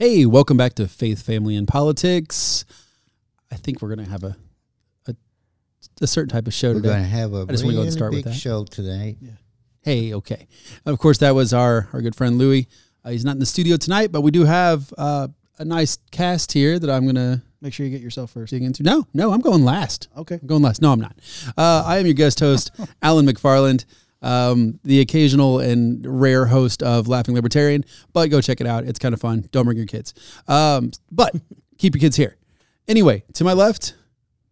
Hey, welcome back to Faith, Family, and Politics. I think we're going to have a, a a certain type of show We're today. going to have a I just wanna go and start with big that. show today. Hey, okay. Of course, that was our our good friend Louis. Uh, he's not in the studio tonight, but we do have uh, a nice cast here that I'm going to Make sure you get yourself first. dig into. No, no, I'm going last. Okay. I'm going last. No, I'm not. Uh, I am your guest host, Alan McFarland, um, the occasional and rare host of Laughing Libertarian. But go check it out. It's kind of fun. Don't bring your kids. Um, but keep your kids here. Anyway, to my left,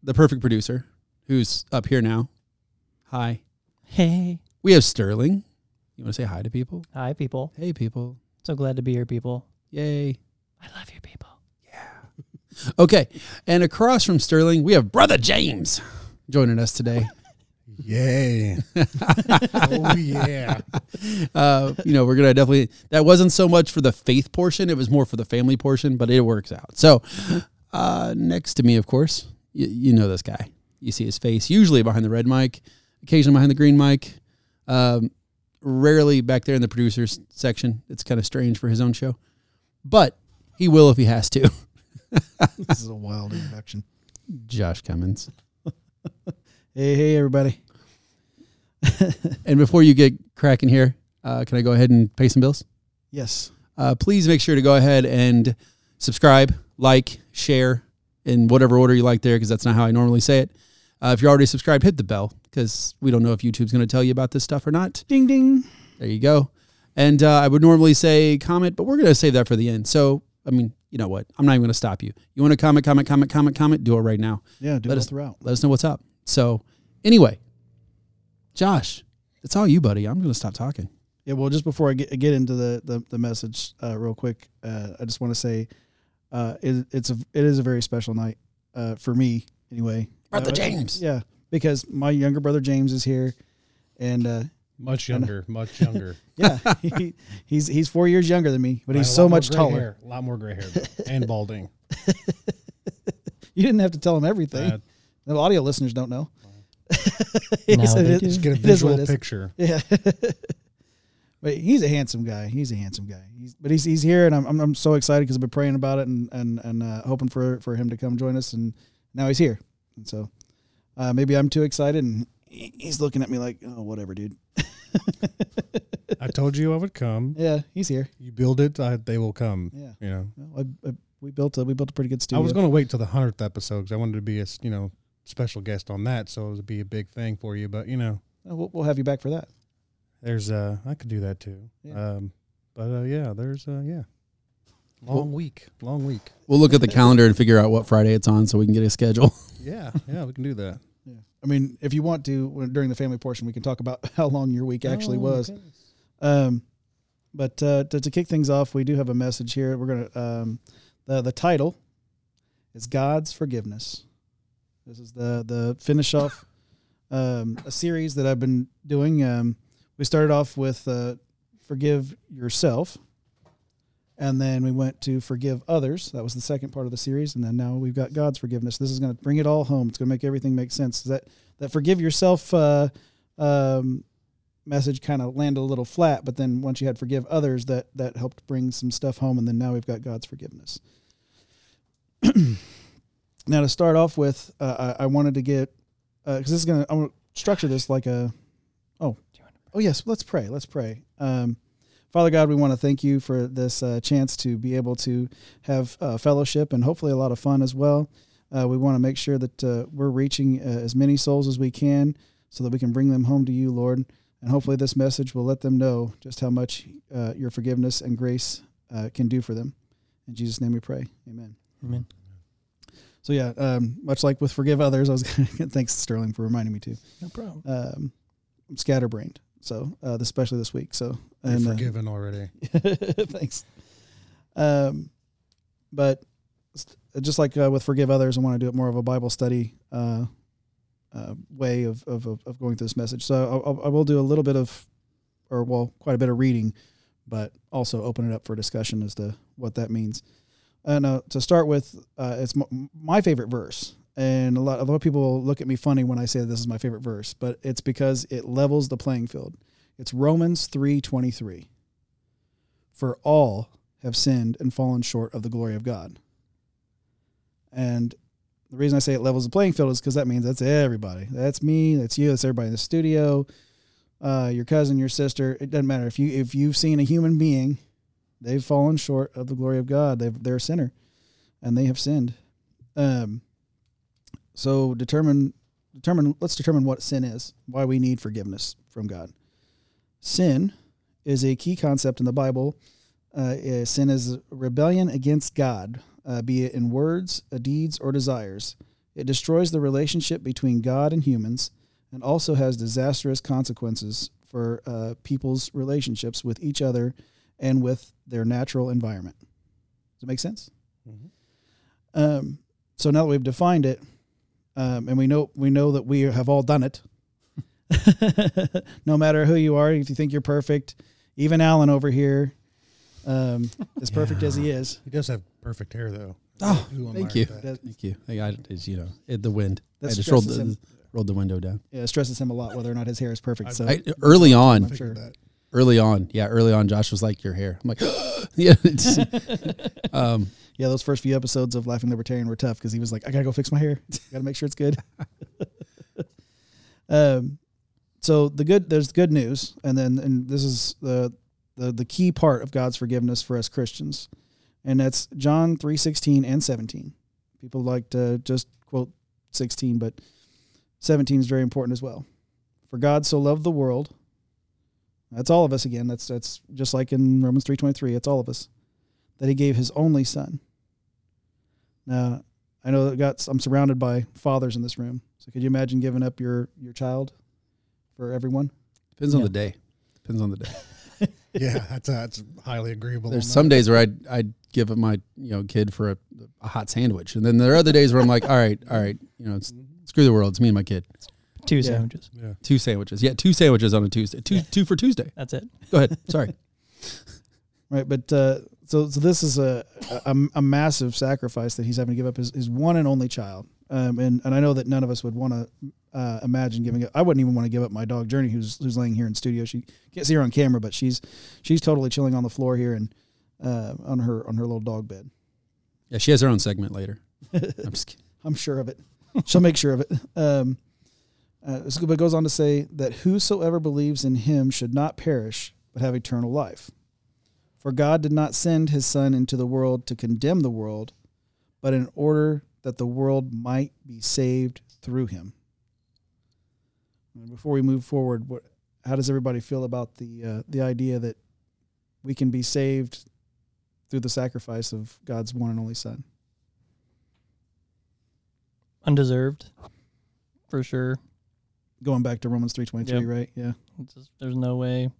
the perfect producer, who's up here now. Hi. Hey. We have Sterling. You want to say hi to people? Hi, people. Hey, people. So glad to be here, people. Yay. I love you, people. Yeah. okay. And across from Sterling, we have Brother James joining us today. Yay. oh, yeah. uh, you know, we're gonna definitely. That wasn't so much for the faith portion; it was more for the family portion, but it works out. So, uh, next to me, of course, you, you know this guy. You see his face usually behind the red mic, occasionally behind the green mic, um, rarely back there in the producers section. It's kind of strange for his own show, but he will if he has to. this is a wild introduction. Josh Cummins. Hey, hey, everybody. And before you get cracking here, uh, can I go ahead and pay some bills? Yes. uh, please make sure to go ahead and subscribe, like, share in whatever order you like there, because that's not how I normally say it. Uh, if you're already subscribed, hit the bell because we don't know if YouTube's going to tell you about this stuff or not. Ding, ding. There you go. And uh, I would normally say comment, but we're going to save that for the end. So, I mean, you know what? I'm not even going to stop you. You want to comment, comment, comment, comment, comment? Do it right now. Yeah, do Let it us- throughout. Let us know what's up. So, anyway, Josh, it's all you, buddy. I'm going to stop talking. Yeah, well, just before I get get into the the, the message, uh, real quick, uh, I just want to say, uh, it, it's a it is a very special night uh, for me, anyway. Brother Uh, James. Yeah, because my younger brother James is here, and uh, Much younger, much younger. yeah, he, he's he's four years younger than me, but he's so much taller. hair, a lot more gray hair though, and balding. You didn't have to tell him everything. Uh, the audio listeners don't know. Now they do. just get a It is what visual it is. picture. Yeah. but he's a handsome guy. He's a handsome guy. He's, but he's he's here, and I'm I'm, I'm so excited because I've been praying about it and and and uh, hoping for for him to come join us, and now he's here. And so uh, maybe I'm too excited, and he- he's looking at me like, oh, whatever, dude. I told you I would come. Yeah, he's here. You build it, I, they will come. Yeah. You know, Well, I, I, we built a we built a pretty good studio. I was going to wait till the hundredth episode because I wanted to be a s- you know special guest on that, so it would be a big thing for you. But you know, Uh, We'll, we'll have you back for that. there's uh, I could do that too. Yeah. Um, but uh, yeah, there's uh, yeah, long week, long week. We'll look at the calendar and figure out what Friday it's on so we can get a schedule. Yeah, yeah, we can do that. Yeah. I mean, if you want to, during the family portion, we can talk about how long your week actually Oh, was. okay. Um, but uh, to, to kick things off, we do have a message here. We're gonna um, the the title is God's forgiveness. This is the the finish off um, a series that I've been doing. Um, we started off with uh, forgive yourself, and then we went to forgive others. That was the second part of the series, and then now we've got God's forgiveness. This is going to bring it all home. It's going to make everything make sense. That that forgive yourself. Uh, um, message kind of landed a little flat, but then once you had forgive others, that that helped bring some stuff home, and then now we've got God's forgiveness. now to start off with, uh, I, I wanted to get because this is gonna I want to structure this like a oh oh yes let's pray let's pray. Um, Father God, we want to thank you for this uh, chance to be able to have uh, fellowship and hopefully a lot of fun as well. Uh, we want to make sure that uh, we're reaching uh, as many souls as we can so that we can bring them home to you, Lord. And hopefully, this message will let them know just how much uh, your forgiveness and grace uh, can do for them. In Jesus' name we pray. Amen. Amen. So, yeah, um, much like with Forgive Others, I was gonna thanks, Sterling, for reminding me too. No problem. Um, I'm scatterbrained. So, uh, especially this week. So, You're and uh, forgiven already. Thanks. Um, but just like uh, with forgive others, I want to do it more of a Bible study uh, uh, way of, of of of going through this message. So I'll- I'll, I will do a little bit of, or well, quite a bit of reading, but also open it up for discussion as to what that means. And uh, to start with, uh, it's m- my favorite verse. And a lot, a lot of people look at me funny when I say this is my favorite verse, but it's because it levels the playing field. It's Romans three twenty three. For all have sinned and fallen short of the glory of God. And the reason I say it levels the playing field is because that means that's everybody. That's me. That's you. That's everybody in the studio. Uh, your cousin, your sister. It doesn't matter if you if you've seen a human being, they've fallen short of the glory of God. They've, they're a sinner, and they have sinned. Um. So determine determine. Let's determine what sin is. Why we need forgiveness from God. Sin is a key concept in the Bible. Uh, uh, sin is rebellion against God, uh, be it in words, uh, deeds, or desires. It destroys the relationship between God and humans and also has disastrous consequences for uh, people's relationships with each other and with their natural environment. Does it make sense? Mhm. Um, so now that we've defined it, um, and we know we know that we have all done it. no matter who you are, if you think you're perfect, even Alan over here, um, as perfect as he is, He does have perfect hair though. Oh, thank you. that? that, Thank you. I got. It's, you know, it, the wind. that I just rolled the, him. rolled the window down. Yeah, it stresses him a lot whether or not his hair is perfect. So I, early on, I'm sure. Early on, yeah, early on, Josh was like, "Your hair." I'm like, yeah. Um, yeah, those first few episodes of Laughing Libertarian were tough because he was like, "I gotta go fix my hair. gotta make sure it's good." um, so the good there's good news, and then and this is the the the key part of God's forgiveness for us Christians, and that's John three sixteen and seventeen. People like to just quote sixteen, but seventeen is very important as well. For God so loved the world. That's all of us again. That's that's just like in Romans three twenty three. It's all of us that He gave His only Son. Now, I know that got I'm surrounded by fathers in this room. So could you imagine giving up your your child for everyone? depends on the day. Depends on the day. Yeah, that's that's highly agreeable. There's some that. days where I'd I'd give up my you know kid for a, a hot sandwich, and then there are other days where I'm like, all right, all right, you know, it's, mm-hmm. screw the world. It's me and my kid. Two Yeah. sandwiches. Yeah. Two sandwiches. Yeah, two sandwiches on a Tuesday. Two two for Tuesday. That's it. Go ahead. Sorry. Right, but uh, so so this is a, a a massive sacrifice that he's having to give up his, his one and only child. Um, and and I know that none of us would want to uh, imagine giving up. I wouldn't even want to give up my dog Journey, who's who's laying here in studio. She can't see her on camera, but she's she's totally chilling on the floor here and uh, on her on her little dog bed. Yeah, she has her own segment later. I'm just. I'm sure of it. She'll make sure of it. Um, uh, but goes on to say that whosoever believes in him should not perish, but have eternal life. For God did not send his Son into the world to condemn the world, but in order that the world might be saved through him. And before we move forward, what, how does everybody feel about the uh, the idea that we can be saved through the sacrifice of God's one and only Son? Undeserved, for sure. Going back to Romans three twenty three, Yep. right? Yeah. Just, there's no way.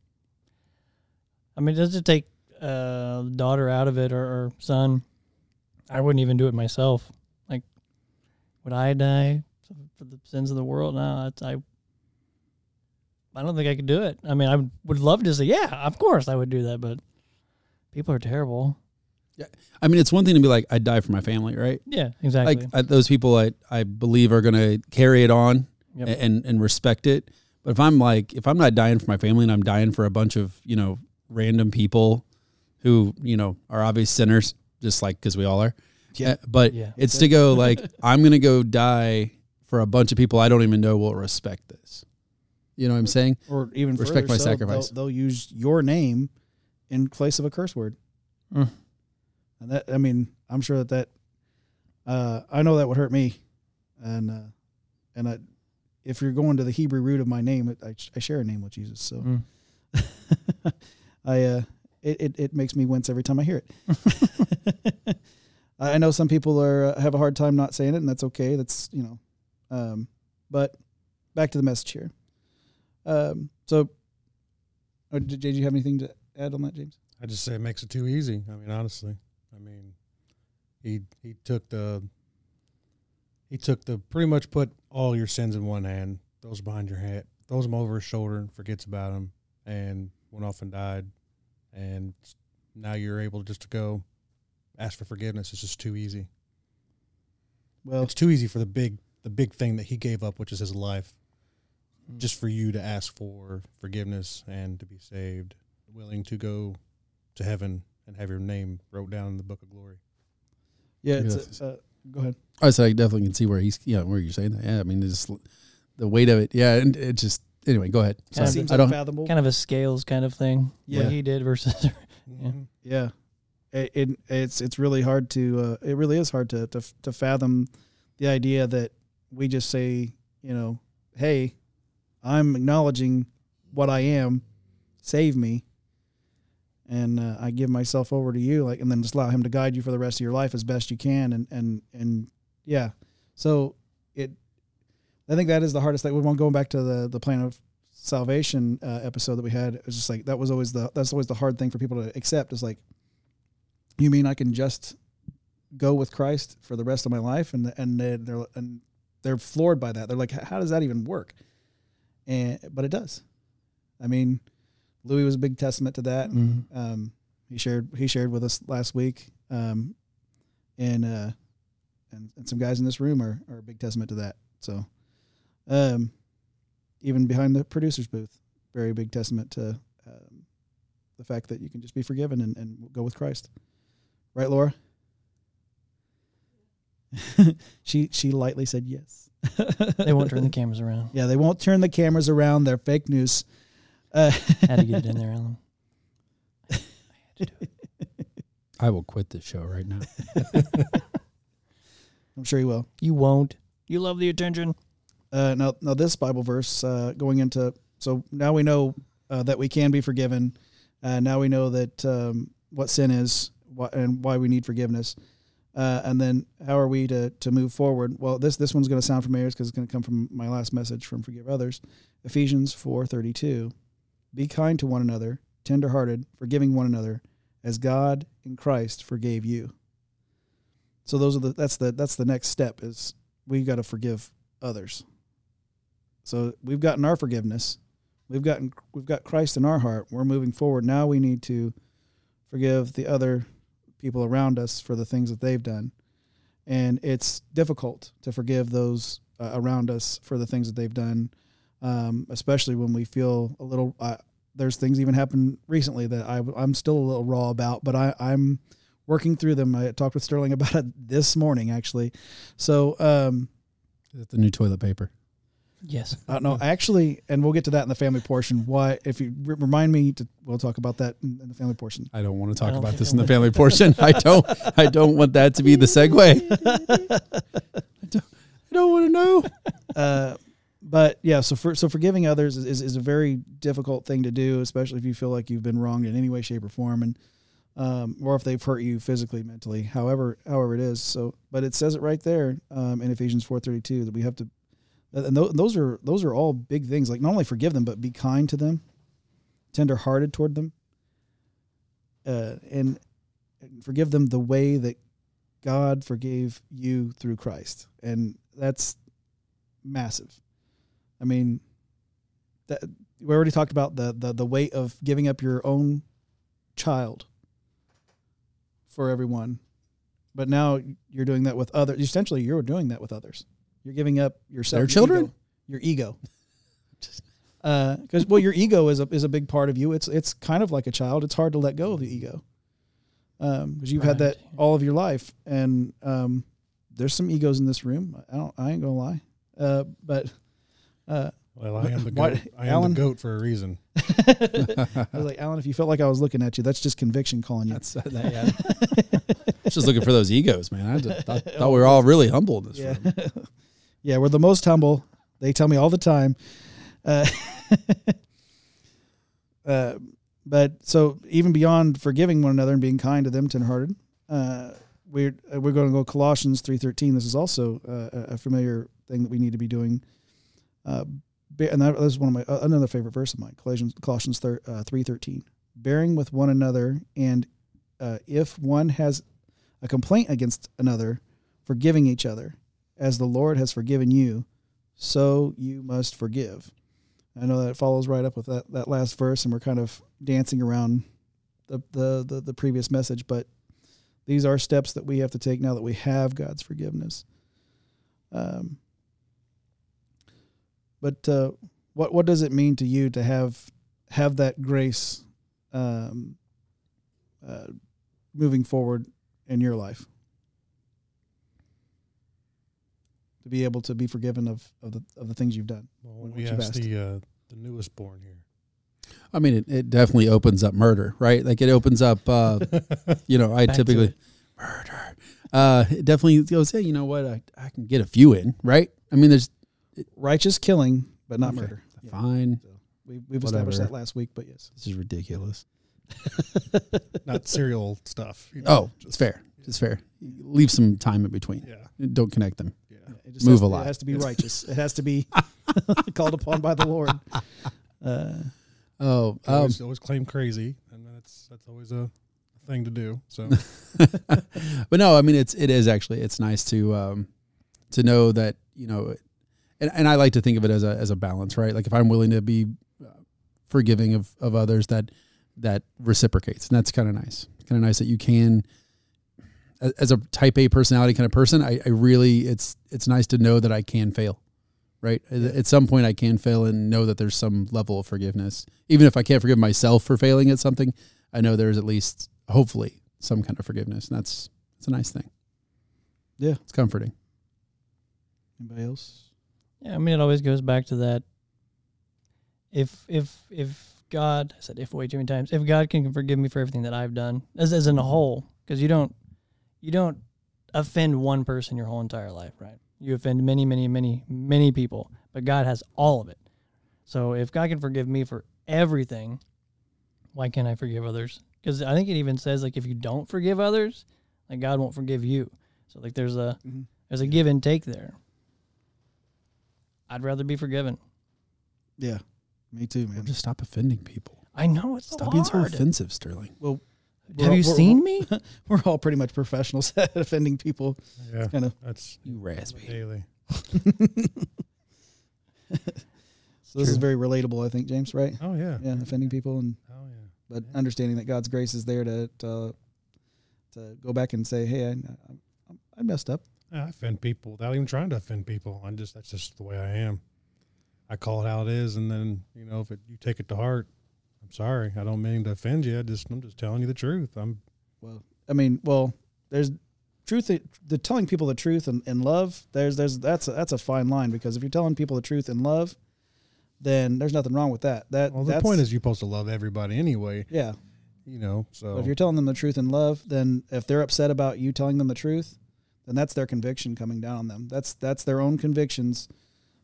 I mean, does it take uh, daughter out of it or, or son? I wouldn't even do it myself. Like, would I die for the sins of the world? No, that's, I. I don't think I could do it. I mean, I would- would love to say, yeah, of course I would do that, but people are terrible. Yeah, I mean, it's one thing to be like, I'd die for my family, right? Yeah, exactly. Like I, those people, I I believe are going to carry it on Yep. and and respect it. But if I'm like, if I'm not dying for my family and I'm dying for a bunch of you know random people who you know are obvious sinners, just like because we all are. Yeah. Uh, but Yeah. it's to go like I'm going to go die for a bunch of people I don't even know will respect this. You know what I'm saying? or even Respect further my so, sacrifice. They'll, they'll use your name in place of a curse word, Mm. and that I mean, I'm sure that that uh, I know that would hurt me, and uh, and I, if you're going to the Hebrew root of my name, I, I share a name with Jesus, so Mm. I uh, it, it it makes me wince every time I hear it. I I know some people are uh, have a hard time not saying it, and that's okay. That's you know, um, but back to the message here. Um, so, uh, did, did you have anything to add on that, James? I just say it makes it too easy. I mean, honestly, I mean, he he took the he took the pretty much put all your sins in one hand, throws behind your head, throws them over his shoulder, and forgets about them, and went off and died. And now you're able just to go ask for forgiveness. It's just too easy. Well, It's too easy for the big the big thing that he gave up, which is his life, Mm. just for you to ask for forgiveness and to be saved, willing to go to heaven and have your name wrote down in the book of glory. Yeah, it's Yes. uh, go ahead. I said I definitely can see where he's yeah where you're saying that. Yeah, I mean it's the weight of it. Yeah, and it just anyway. Go ahead. Kind of Sorry. Seems I don't. unfathomable. Kind of a scales kind of thing. Yeah. What he did versus Yeah. Mhm. Yeah, it, it it's it's really hard to uh, it really is hard to, to to fathom the idea that we just say you know hey I'm acknowledging what I am save me and uh, I give myself over to you like and then just allow him to guide you for the rest of your life as best you can and and and yeah. So it I think that is the hardest thing. We won't going back to the the plan of salvation uh, episode that we had. It was just like that was always the that's always the hard thing for people to accept is like you mean I can just go with Christ for the rest of my life? And and they're- and they're floored by that. They're like how does that even work? And but it does. I mean Louis was a big testament to that. Mhm. um, he shared he shared with us last week. Um, and uh, and and some guys in this room are, are a big testament to that. So um, even behind the producer's booth very big testament to um, the fact that you can just be forgiven and, and go with Christ. Right Laura? She she lightly said yes. They won't turn the cameras around. yeah they won't turn the cameras around. They're fake news uh, Had to get it in there, Alan. I will quit this show right now. I'm sure you will You won't. You love the attention. Uh, now, now this Bible verse uh, going into so now we know uh, that we can be forgiven. Uh, now we know that um, what sin is why, and why we need forgiveness. Uh, and then how are we to to move forward? Well, this this one's going to sound familiar because it's going to come from my last message from Forgive Others, Ephesians four thirty two. Be kind to one another, tenderhearted, forgiving one another, as God in Christ forgave you. So those are the that's the that's the next step is we got to forgive others. So we've gotten our forgiveness. We've gotten we've got Christ in our heart. We're moving forward. Now we need to forgive the other people around us for the things that they've done. And it's difficult to forgive those uh, around us for the things that they've done, um, especially when we feel a little. Uh, there's things even happened recently that I, I'm still a little raw about, but I, I'm working through them. I talked with Sterling about it this morning, actually. So, um, Is that the new toilet paper? Yes. uh, no, actually, and we'll get to that in the family portion. Why, if you re- remind me to, we'll talk about that in, in the family portion. I don't want to talk about this in the family portion. I don't. I don't want that to be the segue. I don't, I don't want to know. Uh, but yeah, so for so forgiving others is, is, is a very difficult thing to do, especially if you feel like you've been wronged in any way, shape, or form, and um, or if they've hurt you physically, mentally, however, however it is. So, but it says it right there um, in Ephesians four thirty two that we have to, and tho- those are those are all big things. Like not only forgive them, but be kind to them, tender hearted toward them, uh, and forgive them the way that God forgave you through Christ, and that's massive. I mean, that we already talked about the the the weight of giving up your own child for everyone, but now you're doing that with others. Essentially, you're doing that with others. You're giving up yourself, Their your children? ego- your ego. Because well, your ego is a is a big part of you. It's it's kind of like a child. It's hard to let go of the ego, because you've had that all of your life, and um, there's some egos in this room. I don't. I ain't gonna lie, uh, but uh, Well, I am the What- goat. I am Alan? the goat for a reason. I was like, Alan, if you felt like I was looking at you, that's just conviction calling you. That's that, yeah. Just looking for those egos, man. I just thought, thought we were all really humble in this yeah, room. yeah, we're the most humble. They tell me all the time. Uh, uh, but so even beyond forgiving one another and being kind to them, tenderhearted, uh, we're uh, we're going to go Colossians three thirteen. This is also uh, a a familiar thing that we need to be doing. Uh, and that, is one of my uh, another favorite verse of mine. Colossians Colossians uh, three thirteen, bearing with one another, and uh, if one has a complaint against another, forgiving each other, as the Lord has forgiven you, so you must forgive. I know that follows right up with that, that last verse, and we're kind of dancing around the, the, the, the previous message, but these are steps that we have to take now that we have God's forgiveness. Um, but uh, what what does it mean to you to have have that grace um, uh, moving forward in your life? To be able to be forgiven of, of the of the things you've done. Well, What we you've asked asked. the uh, the newest born here. I mean, it, it definitely opens up murder, right? Like it opens up, uh, you know, I typically murder. Uh, it definitely goes, hey, you know what? I, I can get a few in, right? I mean, there's Righteous killing, but not Okay. murder. Yeah. fine. So we, we've established that last week, but yes. This is ridiculous. Not serial stuff. you know, Oh, it's just- fair. It's fair. Leave some time in between. Yeah, Don't connect them. yeah. It just Move has, a to- lot. It has to be righteous. it has to be called upon by the Lord. Uh, Oh, um, always, always claim crazy, and that's that's always a thing to do. So but no, I mean it's it is actually it's nice to um to know that you know, and and I like to think of it as a as a balance, right? Like if I'm willing to be uh, forgiving of of others, that that reciprocates, and that's kind of nice. Kind of nice that you can. As a type A personality kind of person, I, I really it's it's nice to know that I can fail, right? At- At some point, I can fail and know that there's some level of forgiveness, even if I can't forgive myself for failing at something. I know there's at least hopefully some kind of forgiveness, and that's it's a nice thing. Yeah. it's comforting. anybody else? Yeah, I mean, it always goes back to that. If if if God, I said if way too many times. If God can forgive me for everything that I've done, as as in a whole, because you don't you don't offend one person your whole entire life, right? You offend many, many, many, many people, but God has all of it. So if God can forgive me for everything, why can't I forgive others? Because I think it even says like if you don't forgive others, like God won't forgive you. So like there's a Mhm. there's a give and take there. I'd rather be forgiven. Yeah, me too, Or man. just stop offending people. I know it's Stop so being so hard. offensive, Sterling. Well, Have we're- you we're- seen me? we're all pretty much professionals at offending people. yeah, Kind of. that's You raspy. daily. So this is very relatable, I think, James. Right? Oh yeah, Yeah, offending people, and Oh yeah. but Yeah. understanding that God's grace is there to to, to go back and say, hey, I, I, I messed up. Yeah, I offend people without even trying to offend people. I'm just that's just the way I am. I call it how it is, and then you know if it, you take it to heart, I'm sorry. I don't mean to offend you. I just I'm just telling you the truth. I'm Well, I mean, well, there's truth. The telling people the truth and, and love. There's there's that's a, that's a fine line because if you're telling people the truth in love, then there's nothing wrong with that. That well. The point is you're supposed to love everybody anyway. yeah. You know, so But if you're telling them the truth in love, then if they're upset about you telling them the truth, then that's their conviction coming down on them. That's that's their own convictions.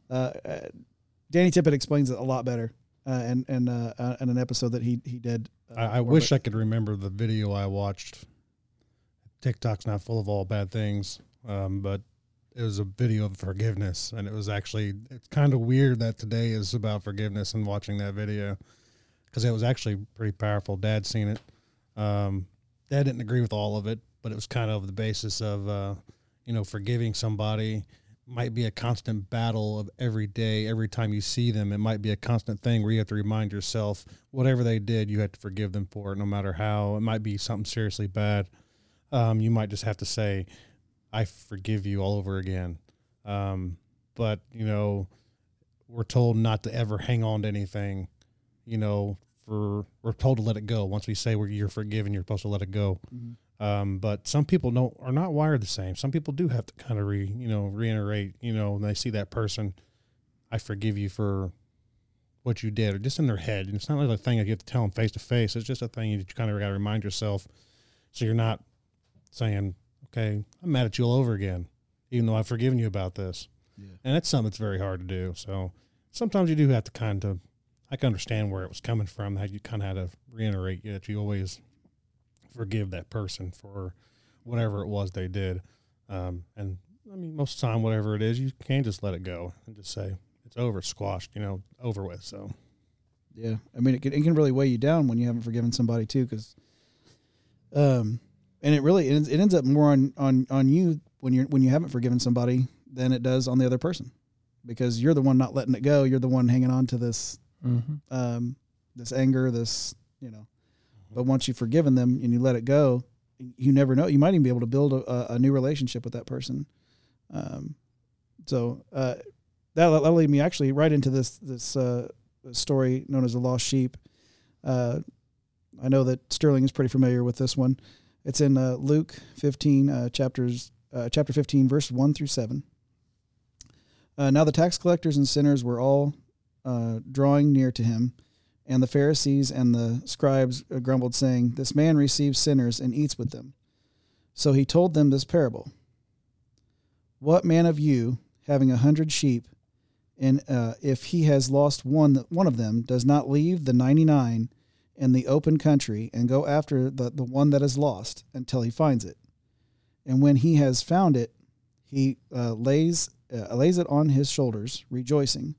Uh, uh, Danny Tippett explains it a lot better, uh, and and uh, in an episode that he he did. Uh, I, I wish I could remember the video I watched. TikTok's not full of all bad things, um, but it was a video of forgiveness, and it was actually it's kind of weird that today is about forgiveness and watching that video because it was actually pretty powerful. Dad seen it. Um, Dad didn't agree with all of it, but it was kind of the basis of uh, you know forgiving somebody might be a constant battle of every day. Every time you see them it might be a constant thing where you have to remind yourself whatever they did you have to forgive them for it no matter how. It might be something seriously bad. Um, you might just have to say i forgive you all over again. Um, but you know we're told not to ever hang on to anything you know for we're told to let it go. Once we say we're, you're forgiven you're supposed to let it go. Mhm. Um, but some people don't are not wired the same. Some people do have to kind of re you know reiterate you know when they see that person, I forgive you for what you did, or just in their head. And it's not like a thing that you have to tell them face to face. It's just a thing you kind of got to remind yourself, so you're not saying, "Okay, I'm mad at you all over again," even though I've forgiven you about this. Yeah. And that's something that's very hard to do. So sometimes you do have to kind of. I can understand where it was coming from. That you kind of had to reiterate that you always forgive that person for whatever it was they did. Um, and I mean, most of the time, whatever it is, you can just let it go and just say it's over, squashed, you know, over with. So Yeah, I mean, it can, it can really weigh you down when you haven't forgiven somebody too, because, um, and it really it, ends- it ends up more on on on you when you're when you haven't forgiven somebody than it does on the other person, because you're the one not letting it go. You're the one hanging on to this Mm-hmm. um this anger, this you know. But once you've forgiven them and you let it go, you never know. You might even be able to build a, a new relationship with that person. Um, so uh, that that lead me actually right into this this uh, story known as the lost sheep. Uh, I know that Sterling is pretty familiar with this one. It's in uh, Luke 15, uh, chapters, uh, chapter 15, verse 1 through 7. Uh, now the tax collectors and sinners were all drawing near to him, and the Pharisees and the scribes uh, grumbled, saying, This man receives sinners and eats with them. So he told them this parable What man of you, having a hundred sheep, and uh, if he has lost one, one of them, does not leave the 99 in the open country and go after the, the one that is lost until he finds it? And when he has found it, he uh, lays, uh, lays it on his shoulders, rejoicing.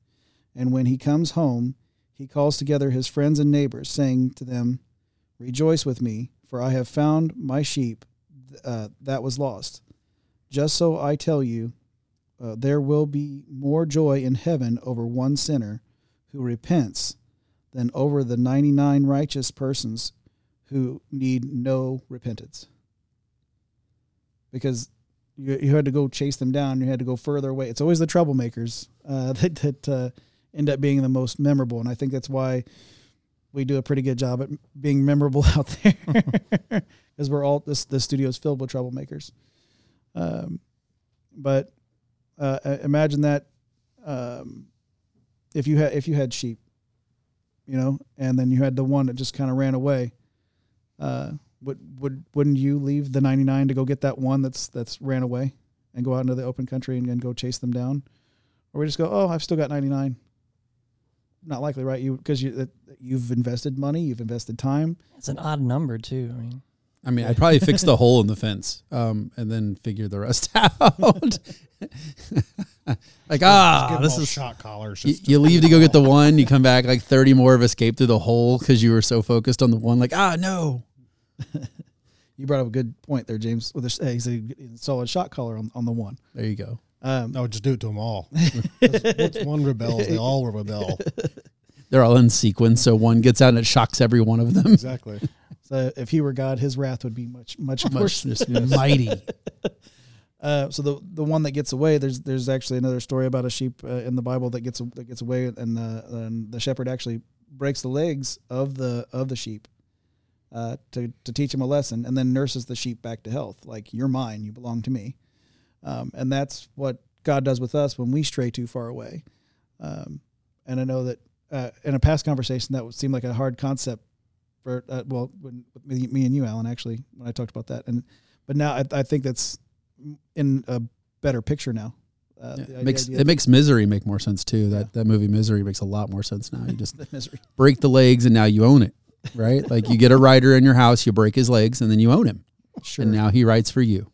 And when he comes home, he calls together his friends and neighbors, saying to them, Rejoice with me, for I have found my sheep uh, that was lost. Just so I tell you, uh, there will be more joy in heaven over one sinner who repents than over the 99 righteous persons who need no repentance. Because you, you had to go chase them down, you had to go further away. It's always the troublemakers uh, that, that uh, end up being the most memorable. And I think that's why we do a pretty good job at being memorable out there because we're all this the studio is filled with troublemakers. Um, but uh, imagine that um, if you had if you had sheep, you know, and then you had the one that just kind of ran away. Uh, would would wouldn't you leave the ninety nine to go get that one that's that's ran away and go out into the open country and, and go chase them down, or we just go, oh, I've still got ninety nine. Not likely, right? You because you you've invested money, you've invested time. It's an odd number too. I mean, I mean, I'd probably fix the hole in the fence, um, and then figure the rest out. like ah, this is shot collars. you, you leave to go get the one, you come back like thirty more have escaped through the hole because you were so focused on the one. Like ah, no. You brought up a good point there, James. With a, he's a solid shot caller on, on the one. There you go. Um, no, just do it to them all. Once one rebels, they all rebel. They're all in sequence, so one gets out and it shocks every one of them. Exactly. So if he were God, his wrath would be much much Much mighty. Uh, so the the one that gets away, there's there's actually another story about a sheep uh, in the Bible that gets that gets away, and the and the shepherd actually breaks the legs of the of the sheep uh, to to teach him a lesson, and then nurses the sheep back to health. Like you're mine, you belong to me, um, and that's what God does with us when we stray too far away. Um, and I know that uh, in a past conversation that would seem like a hard concept for uh, well, when, with me, me and you, Alan, actually, when I talked about that, and but now I, I think that's in a better picture now. Uh, Yeah, it makes it makes misery make more sense too. That that movie Misery makes a lot more sense now. You just break the legs and now you own it, right? like you get a writer in your house, you break his legs, and then you own him, Sure. and now he writes for you.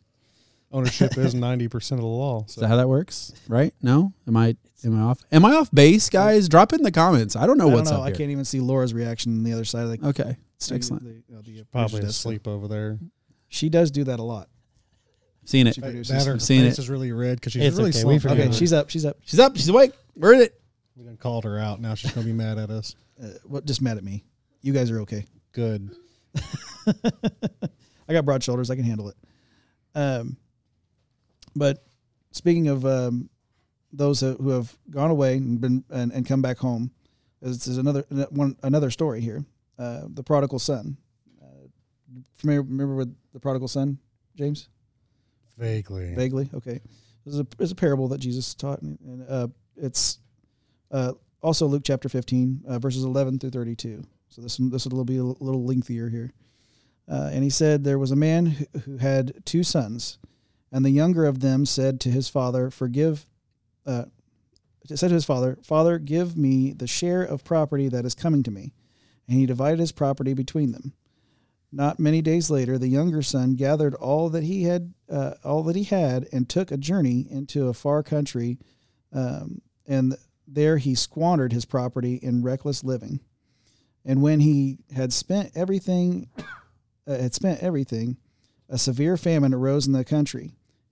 Ownership is ninety percent of the law. Is that how that works? Right? No? Am I am I off? Am I off base, guys? Drop in the comments. I don't know I don't what's know. up I here. can't even see Laura's reaction on the other side of the Okay, studio, excellent. the- uh, the probably producer's desk. asleep over there. She does do that a lot. Seen it. She That, produces. that her Seen face it. is really red because she's It's really okay, we Okay, she's up. She's up. She's up. She's awake. We're in it. We done called her out. Now she's gonna be mad at us. Uh, what? Just mad at me. You guys are okay. Good. I got broad shoulders. I can handle it. Um, but speaking of um, those who have gone away and been and, and come back home, this is another one another story here. Uh, the prodigal son. Uh, familiar? Remember with the prodigal son, James? Vaguely. Vaguely, okay. This is a, it's a parable that Jesus taught, and, and uh, it's uh, also Luke chapter fifteen, uh, verses eleven through thirty-two. So this this will be a little lengthier here. Uh, and he said, There was a man who, who had two sons, and the younger of them said to his father, Forgive, uh, said to his father, Father, give me the share of property that is coming to me. And he divided his property between them. Not many days later, the younger son gathered all that he had, uh, all that he had, and took a journey into a far country, um, and there he squandered his property in reckless living. And when he had spent everything, uh, had spent everything, a severe famine arose in the country,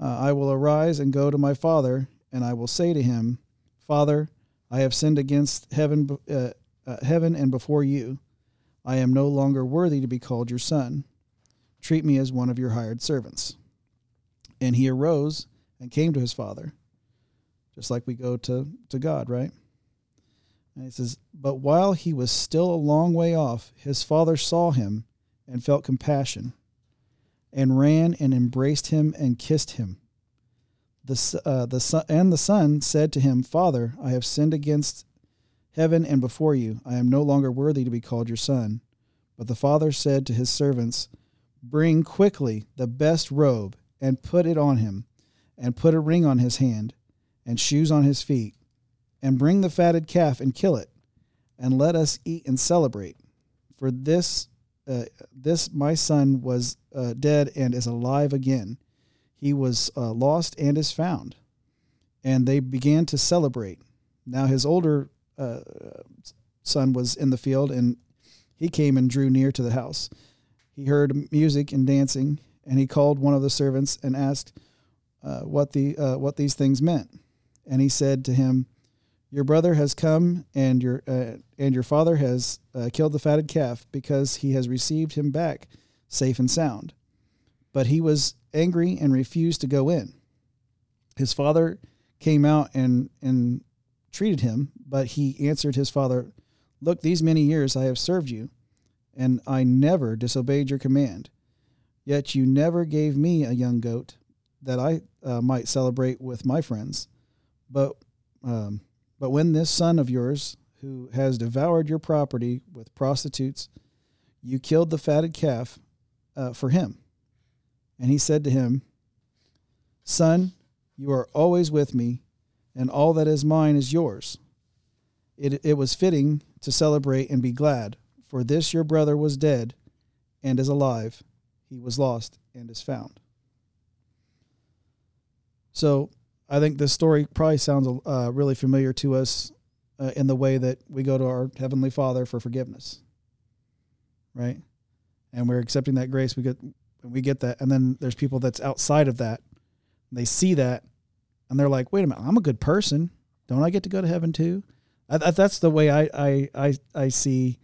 Uh, I will arise and go to my father, and I will say to him, Father, I have sinned against heaven, uh, uh, heaven and before you. I am no longer worthy to be called your son. Treat me as one of your hired servants. And he arose and came to his father, just like we go to, to God, right? And he says, But while he was still a long way off, his father saw him and felt compassion, and ran and embraced him and kissed him. The, uh, the son, and the son said to him, Father, I have sinned against heaven and before you. I am no longer worthy to be called your son. But the father said to his servants, Bring quickly the best robe and put it on him, and put a ring on his hand, and shoes on his feet, and bring the fatted calf and kill it, and let us eat and celebrate. For this, uh, this my son was uh, dead and is alive again. He was uh, lost and is found. And they began to celebrate. Now his older uh, son was in the field, and he came and drew near to the house. He heard music and dancing, and he called one of the servants and asked uh, what the what these things meant. And he said to him, "Your brother has come, and your uh, and your father has uh, killed the fatted calf because he has received him back safe and sound." But he was angry and refused to go in. His father came out and and treated him, but he answered his father, "Look, these many years I have served you." and I never disobeyed your command. Yet you never gave me a young goat that I uh, might celebrate with my friends. But um, but when this son of yours, who has devoured your property with prostitutes, you killed the fatted calf uh, for him. And he said to him, Son, you are always with me, and all that is mine is yours. It, it was fitting to celebrate and be glad for this your brother was dead and is alive. He was lost and is found. So I think this story probably sounds uh, really familiar to us uh, in the way that we go to our Heavenly Father for forgiveness. Right? And we're accepting that grace. We get we get that. And then there's people that's outside of that. They see that and they're like, wait a minute, I'm a good person. Don't I get to go to heaven too? I, that's the way I, I, I, I see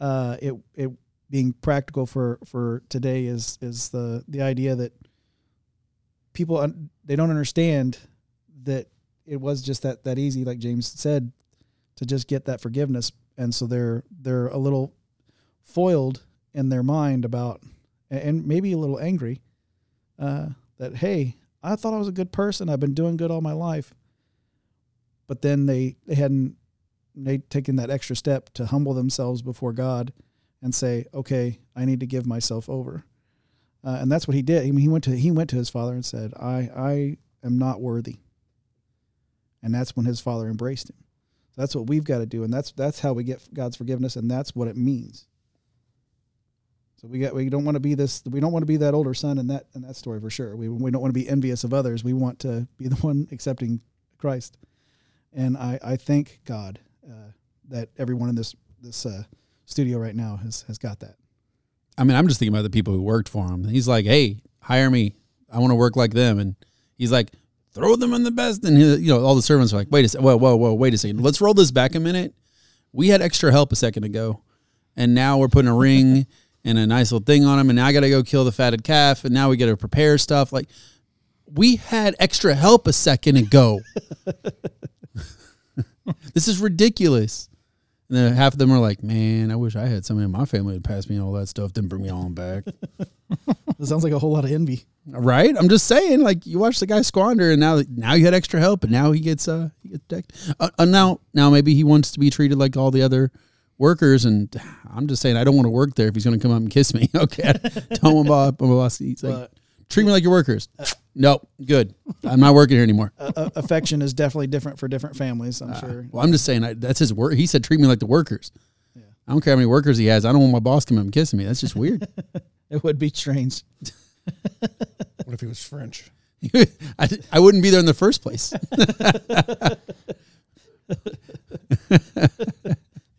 uh, it it being practical for for today is is the the idea that people they don't understand that it was just that that easy, like James said, to just get that forgiveness, and so they're they're a little foiled in their mind about, and maybe a little angry, uh, that hey, I thought I was a good person, I've been doing good all my life, but then they they hadn't they taken that extra step to humble themselves before God and say, "Okay, I need to give myself over." Uh, and that's what he did. I mean, he went to he went to his father and said, "I I am not worthy." And that's when his father embraced him. So that's what we've got to do, and that's that's how we get God's forgiveness, and that's what it means. So we get we don't want to be this we don't want to be that older son in that in that story for sure. We we don't want to be envious of others. We want to be the one accepting Christ. And I I thank God uh, that everyone in this this uh, studio right now has has got that. I mean, I'm just thinking about the people who worked for him. He's like, "Hey, hire me. I want to work like them." And he's like, "Throw them in the best." And he, you know, all the servants are like, "Wait a second, whoa, whoa, whoa, wait a second. Let's roll this back a minute. We had extra help a second ago, and now we're putting a ring and a nice little thing on him, and now I got to go kill the fatted calf, and now we got to prepare stuff. Like, we had extra help a second ago." this is ridiculous. And then half of them are like, man, I wish I had somebody in my family to pass me all that stuff, then bring me on back. It sounds like a whole lot of envy. right? I'm just saying, like you watch the guy squander, and now now you had extra help, and now he gets uh he gets decked. Uh, uh, now now maybe he wants to be treated like all the other workers, and I'm just saying I don't want to work there if he's going to come up and kiss me. okay, tell him about my boss. He's like, treat me like your workers. nope, good. I'm not working here anymore. uh, uh, affection is definitely different for different families. I'm sure. Well, I'm just saying I, that's his work. He said treat me like the workers. Yeah. I don't care how many workers he has. I don't want my boss coming up and kissing me. That's just weird. It would be strange. What if he was French? I, I wouldn't be there in the first place.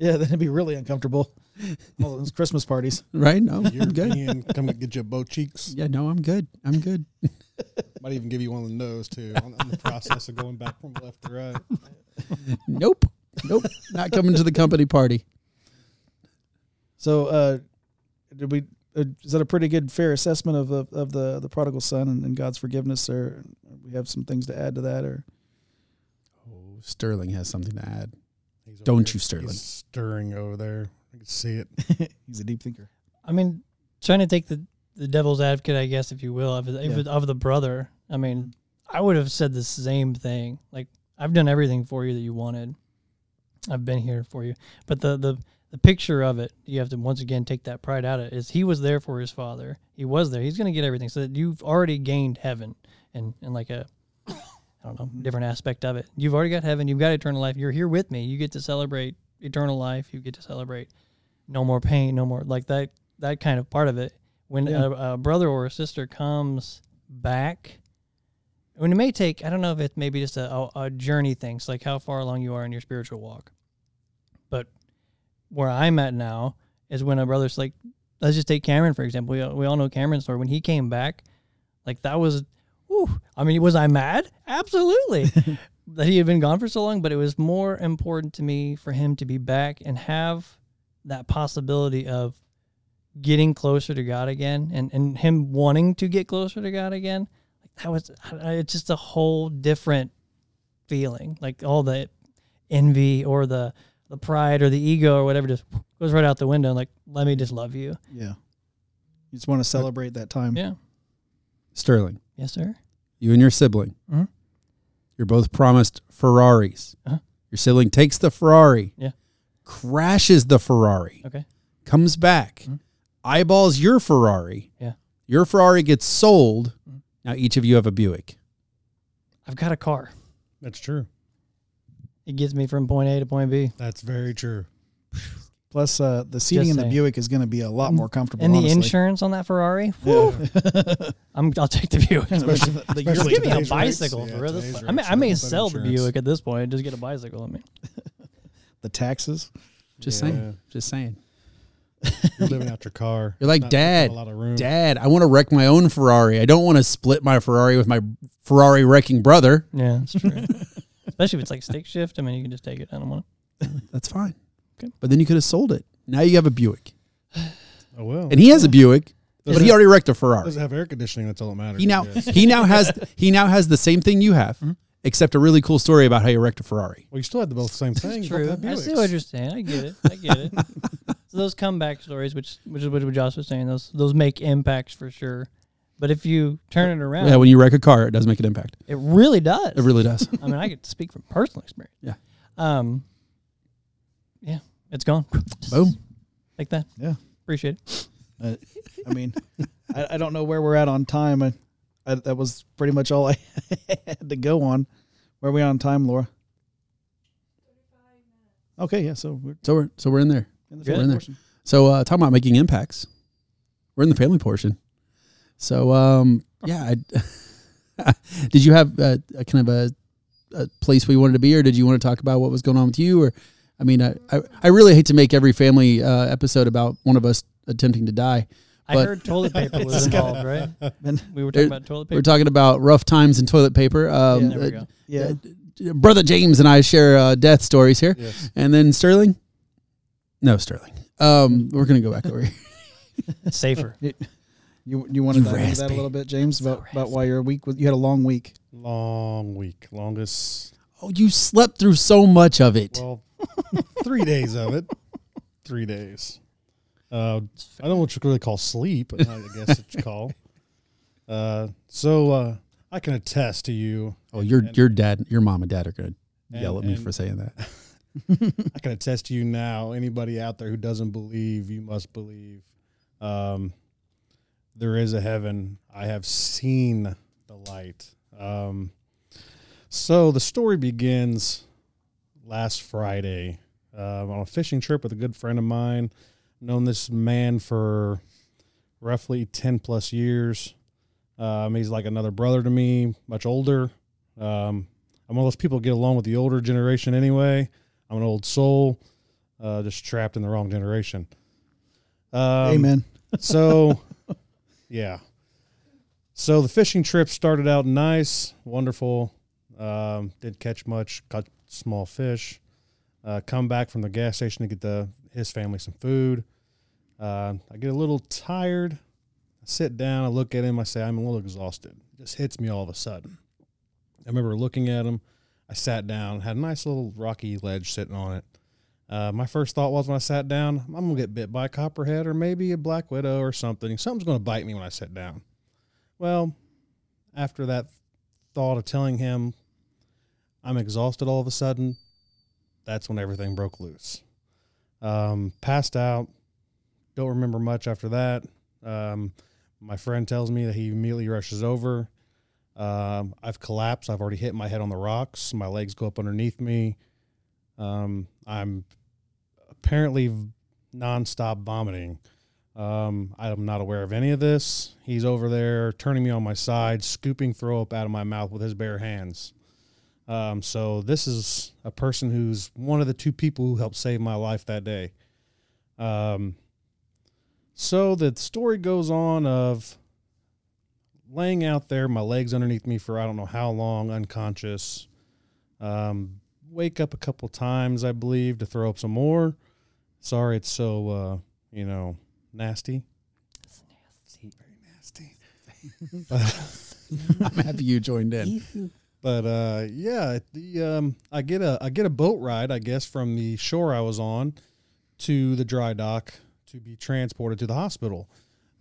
Yeah, that'd be really uncomfortable. All those Christmas parties. right? No, you're good. European, come and get you both cheeks. Yeah, no, I'm good. I'm good. Might even give you one of the nose too on, on the process of going back from left to right. Nope. Nope. Not coming to the company party. So, uh, did we? Uh, is that a pretty good, fair assessment of of, of the the prodigal son and, and God's forgiveness? Or we have some things to add to that? Or Oh, Sterling has something to add. He's Don't here- you, Sterling. He's stirring over there. I can see it. he's a deep thinker. I mean, trying to take the, the devil's advocate, I guess, if you will, of, the- Yeah. of the brother. I mean, I would have said the same thing. Like, I've done everything for you that you wanted. I've been here for you. But the, the, the picture of it, you have to once again take that pride out of it, is he was there for his father. He was there. He's going to get everything. So that you've already gained heaven and, and like a, I don't know, different aspect of it. You've already got heaven. You've got eternal life. You're here with me. You get to celebrate eternal life. You get to celebrate no more pain, no more like that that kind of part of it. When Yeah. a, a brother or a sister comes back, when it may take, I don't know if it's maybe just a, a, a journey thing. It's like how far along you are in your spiritual walk. But where I'm at now is when a brother's like, let's just take Cameron for example. We we all know Cameron's story. When he came back, like that was, whew, I mean, was I mad? Absolutely. that he had been gone for so long, but it was more important to me for him to be back and have that possibility of getting closer to God again and, and him wanting to get closer to God again. Like that was it's just a whole different feeling. Like all the envy or the the pride or the ego or whatever just goes right out the window. Like let me just love you. Yeah, you just want to celebrate that time. Yeah. Sterling, Yes, sir. you and your sibling, Mhm. you're both promised Ferraris. Uh-huh. Your sibling takes the Ferrari, Yeah. crashes the Ferrari, Okay. comes back, Mhm. eyeballs your Ferrari. Yeah. Your Ferrari gets sold. Mhm. Now each of you have a Buick. I've got a car. That's true. It gets me from point A to point B. That's very true. Plus, uh, the seating in the. Buick is going to be a lot more comfortable. And the honestly. insurance on that Ferrari, Yeah. I'm, I'll take the Buick. Especially the especially Give me a bicycle Yeah, for real. This- I may, I may are sell the. Buick at this point. Just get a bicycle. I mean, the taxes. Just Yeah. saying. Just saying. You're living out your car. You're like, Not "Dad, A lot of room. Dad, I want to wreck my own Ferrari. I don't want to split my Ferrari with my Ferrari wrecking brother. yeah, that's true. Especially if it's like stick shift. I mean, you can just take it. I don't want to That's fine. Okay. But then you could have sold it. Now you have a Buick. Oh well. And he has a Buick, Does but it- he already wrecked a Ferrari. Doesn't have air conditioning? That's all that matters. He now he now has he now has the same thing you have, Mhm. except a really cool story about how you wrecked a Ferrari. Well, you still had the both same thing. It's true. I see what you're saying. I get it. I get it. so those comeback stories, which which is what Josh was saying, those those make impacts for sure. But if you turn it around, Yeah, when you wreck a car, it does make an impact. it really does. It really does. I mean, I could speak from personal experience. Yeah. Um. Yeah, it's gone. Boom. Like that. Yeah. Appreciate it. Uh, I mean, I, I don't know where we're at on time. I, I, that was pretty much all I had to go on. Where are we on time, Laura? Okay, yeah. So we're So we're so we're in there. in the We're in there. portion. So uh, talking about making impacts, we're in the family portion. So um, yeah, I, did you have a, a kind of a, a place where you wanted to be, or did you want to talk about what was going on with you? Or I mean, I I, I really hate to make every family uh, episode about one of us attempting to die. I But- heard toilet paper was It's involved, right? And, We were There- talking about toilet paper. We're talking about rough times and toilet paper. Um, there we uh, yeah. uh, brother James and I share uh, death stories here, Yes. and then Sterling. No, Sterling. Um, we're gonna go back over here. Safer. You you want to You dive into that a little bit, James, So about, about why your week was, you had a long week. Long week. Longest. Oh, you slept through so much of it. Well, three days of it. Three days. Uh, I don't know what you really call sleep. I guess it's called. Uh, so uh, I can attest to you. Oh, your and- your dad, your mom and dad are gonna yell at me for saying that. I can attest to you now. Anybody out there who doesn't believe, you must believe. Um, there is a heaven. I have seen the light. Um, so the story begins last Friday um, on a fishing trip with a good friend of mine. Known this man for roughly ten plus years. Um, he's like another brother to me, much older. Um, I'm one of those people who get along with the older generation anyway. I'm an old soul, uh, just trapped in the wrong generation. Um, Amen. So, yeah. So the fishing trip started out nice, wonderful. Um, did catch much, caught small fish. Uh, come back from the gas station to get the his family some food. Uh, I get a little tired. I sit down. I look at him. I say, I'm a little exhausted. It just hits me all of a sudden. I remember looking at him. I sat down. Had a nice little rocky ledge sitting on it. Uh, my first thought was when I sat down, I'm gonna get bit by a copperhead or maybe a black widow or something. Something's gonna bite me when I sit down. Well, after that thought of telling him I'm exhausted all of a sudden, that's when everything broke loose. Um, passed out. Don't remember much after that. Um, my friend tells me that he immediately rushes over. Um, I've collapsed. I've already hit my head on the rocks. My legs go up underneath me. Um, I'm apparently nonstop vomiting. Um, I'm not aware of any of this. He's over there turning me on my side, scooping throw up out of my mouth with his bare hands. Um, so this is a person who's one of the two people who helped save my life that day. Um, so the story goes on of laying out there, my legs underneath me for I don't know how long, unconscious. Um, wake up a couple times, I believe, to throw up some more. Sorry, it's so uh, you know nasty. It's nasty, very nasty. I'm happy you joined in. But uh, yeah, the um, I get a I get a boat ride, I guess, from the shore I was on to the dry dock to be transported to the hospital.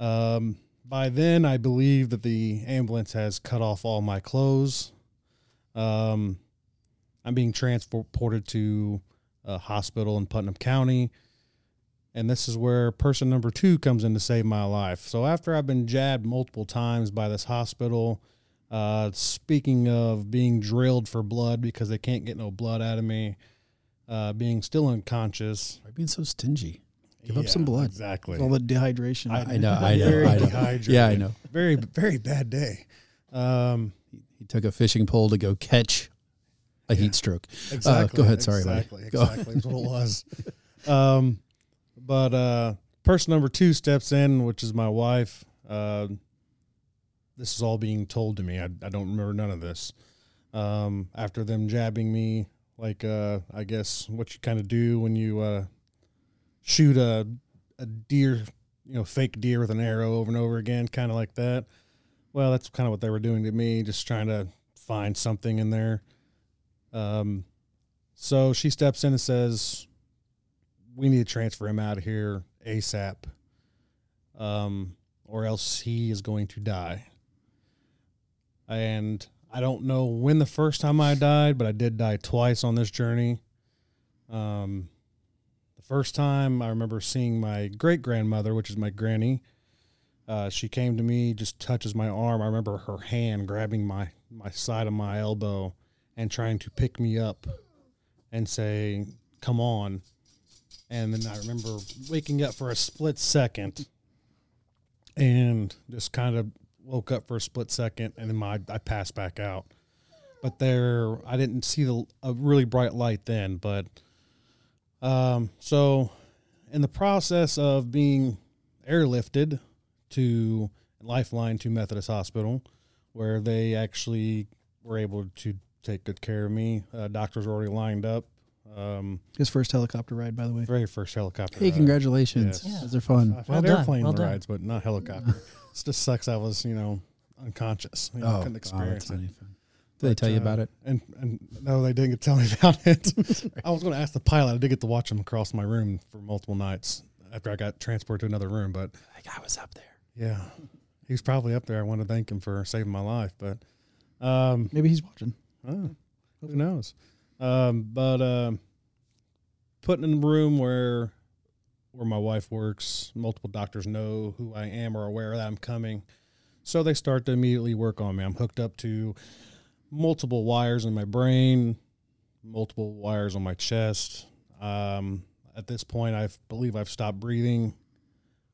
Um, by then, I believe that the ambulance has cut off all my clothes. Um, I'm being transported to a hospital in Putnam County. And this is where person number two comes in to save my life. So after I've been jabbed multiple times by this hospital, uh, speaking of being drilled for blood because they can't get no blood out of me, uh, being still unconscious. Why being so stingy? Give up some blood. Exactly. All the dehydration. I know, I know, Very I know. dehydrated. Yeah, I know. Very, very bad day. Um, He took a fishing pole to go catch a heat stroke. Exactly. go ahead, sorry. Exactly. Go. Exactly. That's what it was. Um, but uh, person number two steps in, which is my wife. Uh, this is all being told to me. I, I don't remember none of this. Um, after them jabbing me, like uh, I guess what you kind of do when you uh, shoot a a deer, you know, fake deer with an arrow over and over again, kind of like that. Well, that's kind of what they were doing to me, just trying to find something in there. Um, so she steps in and says, "We need to transfer him out of here ASAP, um, or else he is going to die." And I don't know when the first time I died, but I did die twice on this journey. Um, the first time I remember seeing my great grandmother, which is my granny. Uh, she came to me, just touches my arm. I remember her hand grabbing my my side of my elbow and trying to pick me up and say, "Come on." And then I remember waking up for a split second and just kind of woke up for a split second and then my I passed back out. But there I didn't see the a really bright light then, but um so in the process of being airlifted to Lifeline to Methodist Hospital where they actually were able to take good care of me. Uh, doctors were already lined up. Um, His first helicopter ride, by the way. very first helicopter. Hey, ride. congratulations. Yes. Those are fun. I've Well had done, airplane well done. rides, but not helicopter. it just sucks. I was, you know, unconscious. You know, couldn't experience Oh, it. not fun. Did they tell you uh, about it? And and no, they didn't tell me about it. I was going to ask the pilot. I did get to watch him across my room for multiple nights after I got transported to another room. But Like I was up there. yeah, he's probably up there. I want to thank him for saving my life. But um, Maybe he's watching. Oh, who knows? Um, but um, putting in the room where where my wife works, multiple doctors know who I am or aware that I'm coming, so they start to immediately work on me. I'm hooked up to multiple wires in my brain, multiple wires on my chest. Um, at this point, I believe I've stopped breathing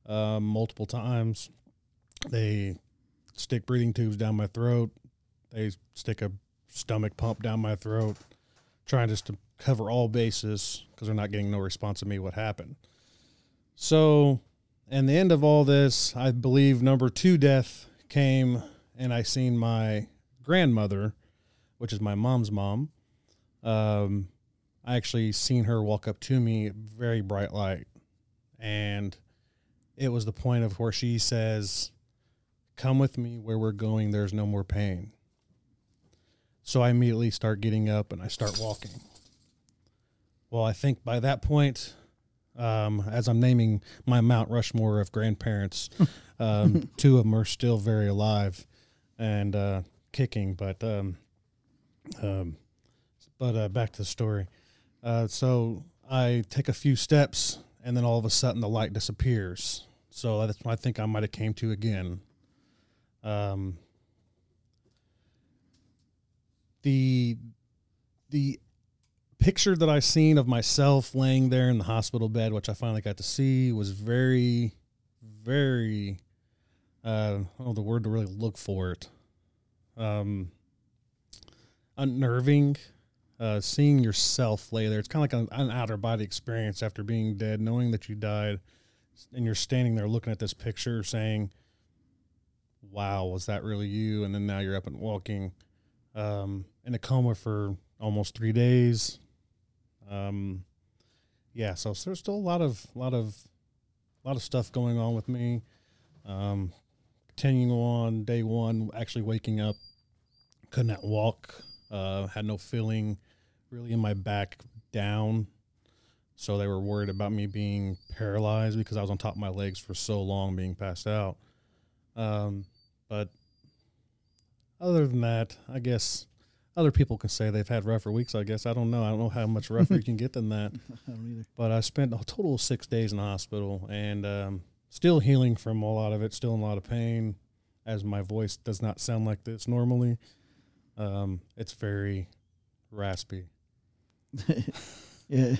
um, multiple times. They stick breathing tubes down my throat. They stick a stomach pump down my throat, trying just to cover all bases because they're not getting no response to me what happened. So and the end of all this, I believe number two death came, and I seen my grandmother, which is my mom's mom. Um, I actually seen her walk up to me, very bright light, and it was the point of where she says, "Come with me where we're going. There's no more pain." So I immediately start getting up and I start walking. Well, I think by that point, um, as I'm naming my Mount Rushmore of grandparents, um, two of them are still very alive and uh, kicking. But um, um, but uh, back to the story. Uh, so I take a few steps, and then all of a sudden the light disappears. So that's what I think I might have came to again. Um, the the picture that I seen of myself laying there in the hospital bed, which I finally got to see, was very, very. Uh, I don't know the word to really look for it. Um, unnerving. Uh, seeing yourself lay there, it's kind of like an, an outer body experience after being dead, knowing that you died, and you're standing there looking at this picture, saying, "Wow, was that really you?" And then now you're up and walking, um, in a coma for almost three days. Um, yeah, so, so there's still a lot of lot of lot of stuff going on with me. Um, continuing on day one, actually waking up, could not walk, uh, had no feeling really in my back down. So they were worried about me being paralyzed because I was on top of my legs for so long, being passed out. Um, but other than that, I guess other people can say they've had rougher weeks. I guess I don't know. I don't know how much rougher you can get than that. I don't either. But I spent a total of six days in the hospital and um, still healing from a lot of it. Still in a lot of pain, as my voice does not sound like this normally. Um, it's very raspy. Yeah.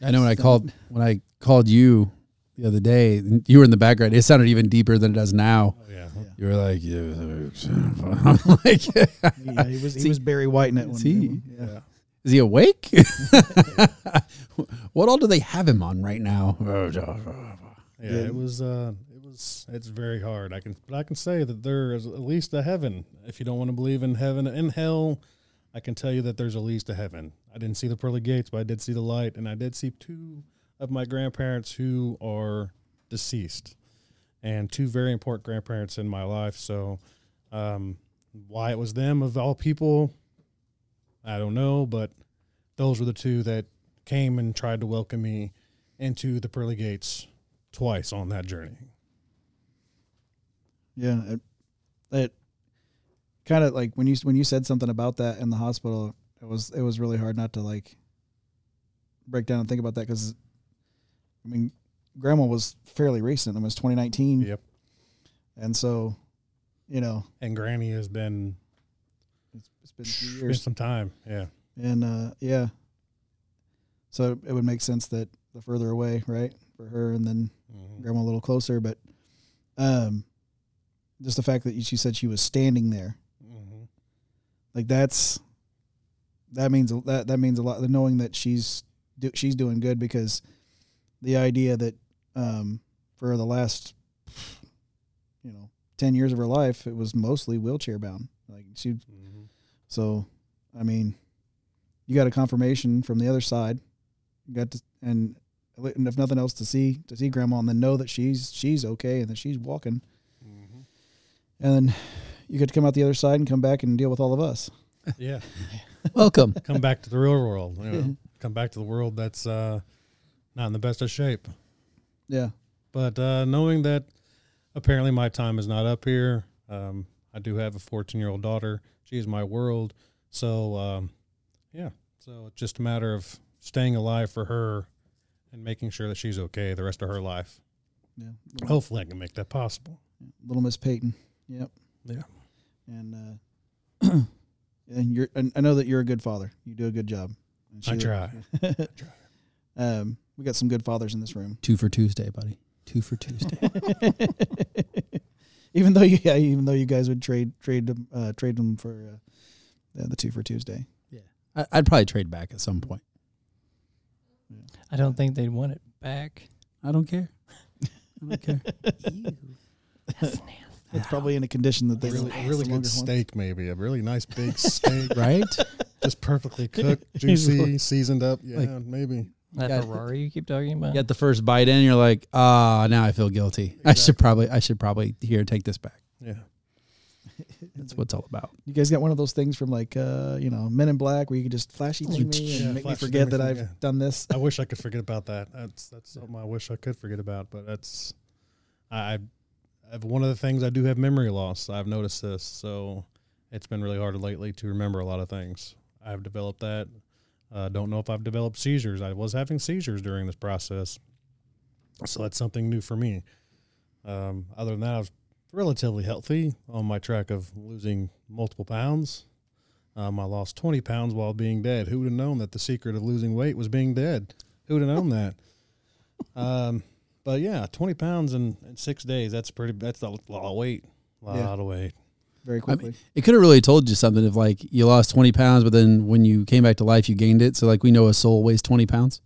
I know when I called when I called you the other day, you were in the background. It sounded even deeper than it does now. Oh yeah. You were like, yeah, like, yeah, he was he See- was Barry White in it one. see? Yeah. is he awake? what all do they have him on right now? Yeah, Yeah. it was. Uh, it was. It's very hard. I can, but I can say that there is at least a heaven. If you don't want to believe in heaven and hell, I can tell you that there's at least a heaven. I didn't see the pearly gates, but I did see the light, and I did see two of my grandparents who are deceased, and two very important grandparents in my life. So, um, why it was them of all people, I don't know, but those were the two that came and tried to welcome me into the pearly gates twice on that journey. Yeah, it, it kind of like when you when you said something about that in the hospital, it was it was really hard not to like break down and think about that because, I mean, Grandma was fairly recent. It was 2019, Yep. and so, you know, And Granny has been it's, it's been few been years, some time. Yeah. and uh, yeah, so it would make sense that the further away, right, for her, and then Mhm. grandma a little closer, but um, just the fact that she said she was standing there, Mhm. like that's that means a- that that means a lot. The knowing that she's do, she's doing good because the idea that um, for the last you know ten years of her life, it was mostly wheelchair bound. Like she, Mhm. so I mean, you got a confirmation from the other side. You got to and and if nothing else to see to see grandma and then know that she's she's okay and that she's walking Mhm. and then you get to come out the other side and come back and deal with all of us Yeah. Welcome. Come back to the real world. You know, come back to the world that's uh, not in the best of shape. yeah But uh, knowing that apparently my time is not up here, um, I do have a 14 year old daughter. She is my world. So, um, yeah. So it's just a matter of staying alive for her and making sure that she's okay the rest of her life. yeah Hopefully, I can make that possible. little miss peyton yep Yeah. and uh and you're and i know that you're a good father you do a good job I she- try. um we got some good fathers in this room Two for Tuesday, buddy. Two for Tuesday. even though you yeah, even though you guys would trade trade them uh trade them for uh, the, the two for tuesday I, I'd probably trade back at some point. I don't think they'd want it back. I don't care. Okay. It's probably in a condition that they A really, really good longer one. steak, maybe a really nice big steak, right? just perfectly cooked, juicy, seasoned up. Yeah, Like- maybe. That got- Ferrari you keep talking about. You get the first bite in, you're like, ah, now I feel guilty. I should probably, I should probably here take this back. Yeah. That's what it's all about. You guys got one of those things from like uh, you know Men in Black where you can just flashy thing me and Yeah, make me forget that I've yeah. done this. I wish I could forget about that. That's that's something I wish I could forget about. But that's I, I have one of the things I do have memory loss. I've noticed this, so it's been really hard lately to remember a lot of things. I've developed that. Uh, don't know if I've developed seizures. I was having seizures during this process, so that's something new for me. Um, other than that, I was relatively healthy on my track of losing multiple pounds. Um, I lost 20 pounds while being dead. Who would have known that the secret of losing weight was being dead? Who would have known that? Um, but yeah, 20 pounds in, in six days. That's pretty, that's a lot of weight. A lot Yeah. of weight. Very quickly. It could have really told you something if like you lost 20 pounds, but then when you came back to life, you gained it. So like we know a soul weighs 20 pounds.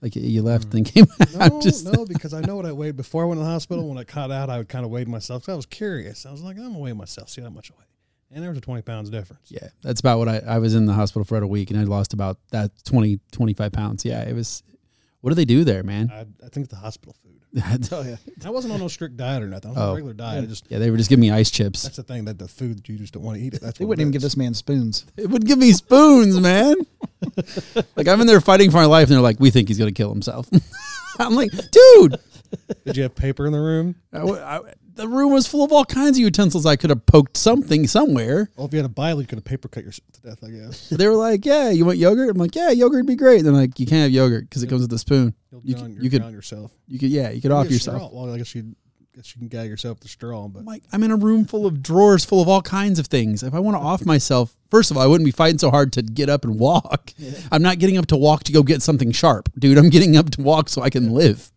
Like you left and came back. No, just, no, because I know what I weighed before I went to the hospital. When I caught out, I would kind of weighed myself. I was curious. I was like, I'm gonna weigh myself, see how much I weigh. And there was a 20 pounds difference. yeah, that's about what I, I was in the hospital for about a week and I lost about that 20, 25 pounds. Yeah, it was, what do they do there, man? I, I think it's the hospital food. oh yeah. I wasn't on no strict diet or nothing. I was on Oh. a regular diet. I just yeah, they were just giving me ice chips. that's the thing that the food you just don't want to eat it. That's They what wouldn't even give this man spoons. It would give me spoons, man. like I'm in there fighting for my life, and they're like, "We think he's gonna kill himself." I'm like, dude, Did you have paper in the room? I w- I- the room was full of all kinds of utensils. I could have poked something somewhere. Well, if you had a Bible, you could have paper cut yourself to death. I guess They were like, "Yeah, you want yogurt?" I'm like, "Yeah, yogurt would be great." They're like, "You can't have yogurt because it comes with a spoon. you'll You drown, could- you could- drown yourself. You could, yeah, you could off yourself." straw. Well, I guess you guess you can gag yourself with a straw, but I'm like, I'm in a room full of drawers full of all kinds of things. If I want to off myself, first of all, I wouldn't be fighting so hard to get up and walk. I'm not getting up to walk to go get something sharp, dude. I'm getting up to walk so I can live.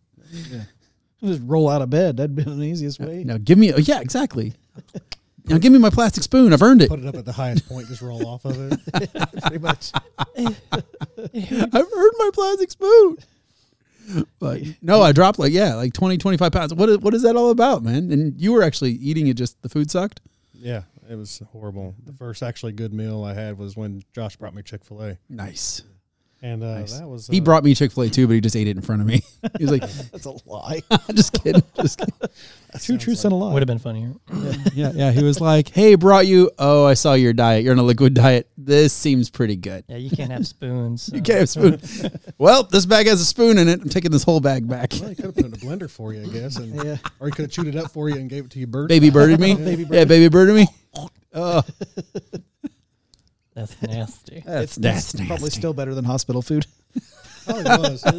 Just roll out of bed. That'd be the easiest way. Now give me, oh, yeah, exactly. Now give me my plastic spoon. I've earned it. put it up at the highest point, just roll off of it. Pretty much. I've earned my plastic spoon. But no, I dropped like yeah, like 20, 25 pounds. What is, what is that all about, man? And you were actually eating it. Just the food sucked. Yeah, it was horrible. The first actually good meal I had was when Josh brought me Chick Fil A, Nice. And uh, Nice. that was He uh, brought me Chick Fil A too, but he just ate it in front of me. He was like, That's a lie. just kidding, just kidding. that Two sounds truths like- and a lie. Would have been funnier. Yeah, yeah. He was like, "Hey, brought you. Oh, I saw your diet. You're on a liquid diet. This seems pretty good. Yeah, you can't have spoons. You can't have spoon. well, this bag has a spoon in it. I'm taking this whole bag back. Well, he could have put it in a blender for you, I guess, and Yeah. or he could have chewed it up for you and gave it to you bird. Baby birded me. Baby Yeah, baby birded me. Oh, That's nasty. that's, That's probably still better than hospital food. Probably was. Ugh,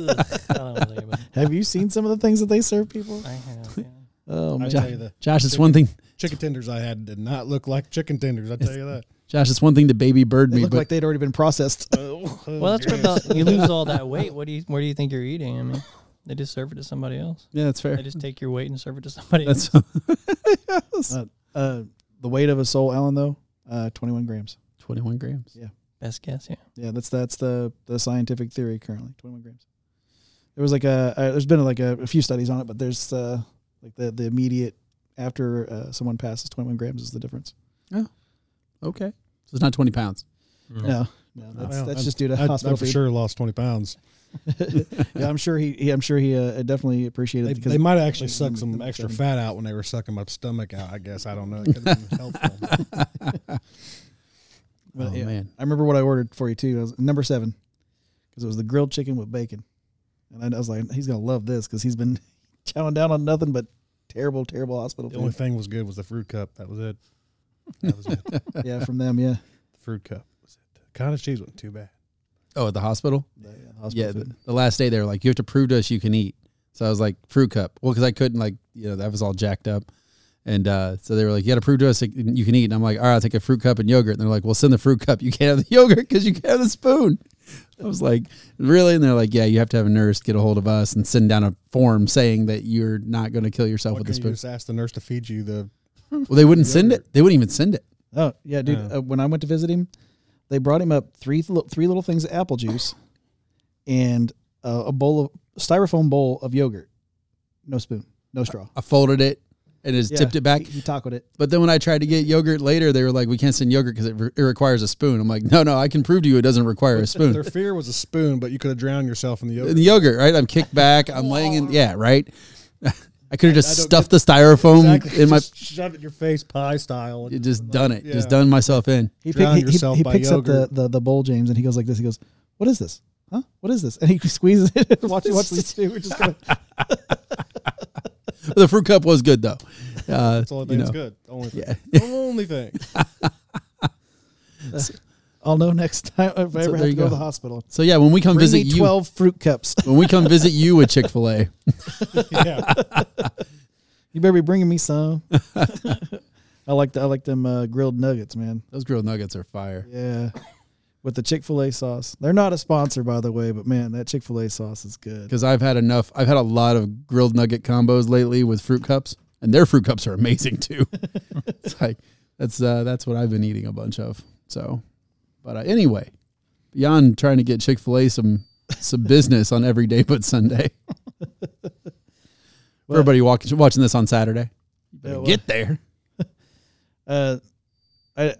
I don't wanna think about it. Have you seen some of the things that they serve people? I have, yeah. Oh I man. tell you the Josh. It's one thing. chicken tenders I had did not look like chicken tenders. I tell you that. Josh, it's one thing to baby bird They me, look but like they'd already been processed. Oh, Well, that's what the, you lose all that weight. What do you where do you think you're eating? I mean, they just serve it to somebody else. yeah, that's fair. They just take your weight and serve it to somebody That's else. Uh, uh, the weight of a soul, Alan, though, uh, 21 grams. 21 grams. Yeah. Best guess, yeah. Yeah, that's that's the the scientific theory currently. 21 grams. There was like a uh, there's been like a, a few studies on it, but there's uh, like the the immediate after uh, someone passes 21 grams is the difference. Oh, okay, so it's not 20 pounds. No, no, that's Well, that's I- just due to I, I hospital for food. sure lost twenty pounds. yeah, I'm sure he, he I'm sure he uh, definitely appreciated They, it because they might have actually they- sucked some extra fat out when they were sucking my stomach out. I guess I don't know. It could have been helpful. But, oh yeah, man, I remember what I ordered for you too. It was number seven because it was the grilled chicken with bacon, and I, I was like, he's gonna love this because he's been chowing down on nothing but terrible, terrible hospital The only thing was good was the fruit cup. That was it. That was it. Yeah, from them. Yeah, the fruit cup was it. Cottage cheese wasn't too bad. oh, at the hospital. The, uh, hospital Yeah, the, the last day they were like, you have to prove to us you can eat. So I was like, fruit cup. Well, because I couldn't like, you know, that was all jacked up. And uh, so they were like, you got to prove to us that you can eat. And I'm like, all right, I'll take a fruit cup and yogurt. And they're like, well, send the fruit cup. You can't have the yogurt because you can't have the spoon. I was like, really? And they're like, yeah, you have to have a nurse get a hold of us and send down a form saying that you're not going to kill yourself Why with the couldn't you spoon. just ask the nurse to feed you the? Well, they wouldn't send it. They wouldn't even send it. Oh yeah, dude. Yeah. Uh, when I went to visit him, they brought him up three th- three little things of apple juice, and uh, a bowl of styrofoam bowl of yogurt, no spoon. no straw. I folded it and just Yeah, tipped it back. He, he tacoed it. But then when I tried to get yogurt later, they were like, "We can't send yogurt because it, re- it requires a spoon." I'm like, "No, no, I can prove to you it doesn't require a spoon." Their fear was a spoon, but you could have drowned yourself in the yogurt. the yogurt, right? I'm kicked back. I'm laying in. Yeah, right. I could have just stuffed the styrofoam Exactly. in my. Just shove it in your face, pie style. and- It just done it. Just done myself in. He, pick, he, he, yourself he by picks up the, the, the bowl, James, and he goes like this. He goes, "What is this? Huh? What is this?" And he squeezes it. watch, watch these two. We're just gonna. The fruit cup was good though. Uh, That's the only you thing that's know. good. Only thing. Yeah. only thing. I'll know next time if I So ever there have to you go, to go. the hospital. So yeah, when we come Bring visit me you, twelve fruit cups. when we come visit you with Chick Fil A, yeah. You better be bringing me some. I like the, I like them uh, grilled nuggets, man. those grilled nuggets are fire. Yeah, with the Chick Fil A sauce. They're not a sponsor, by the way, but man, that Chick Fil A sauce is good. Because I've had enough. I've had a lot of grilled nugget combos lately with fruit cups, and their fruit cups are amazing too. it's like that's uh, that's what I've been eating a bunch of. So, but uh, anyway, beyond trying to get Chick Fil A some some business on every day but Sunday. Everybody walking, watching this on Saturday, Yeah, well- get there. Uh, I,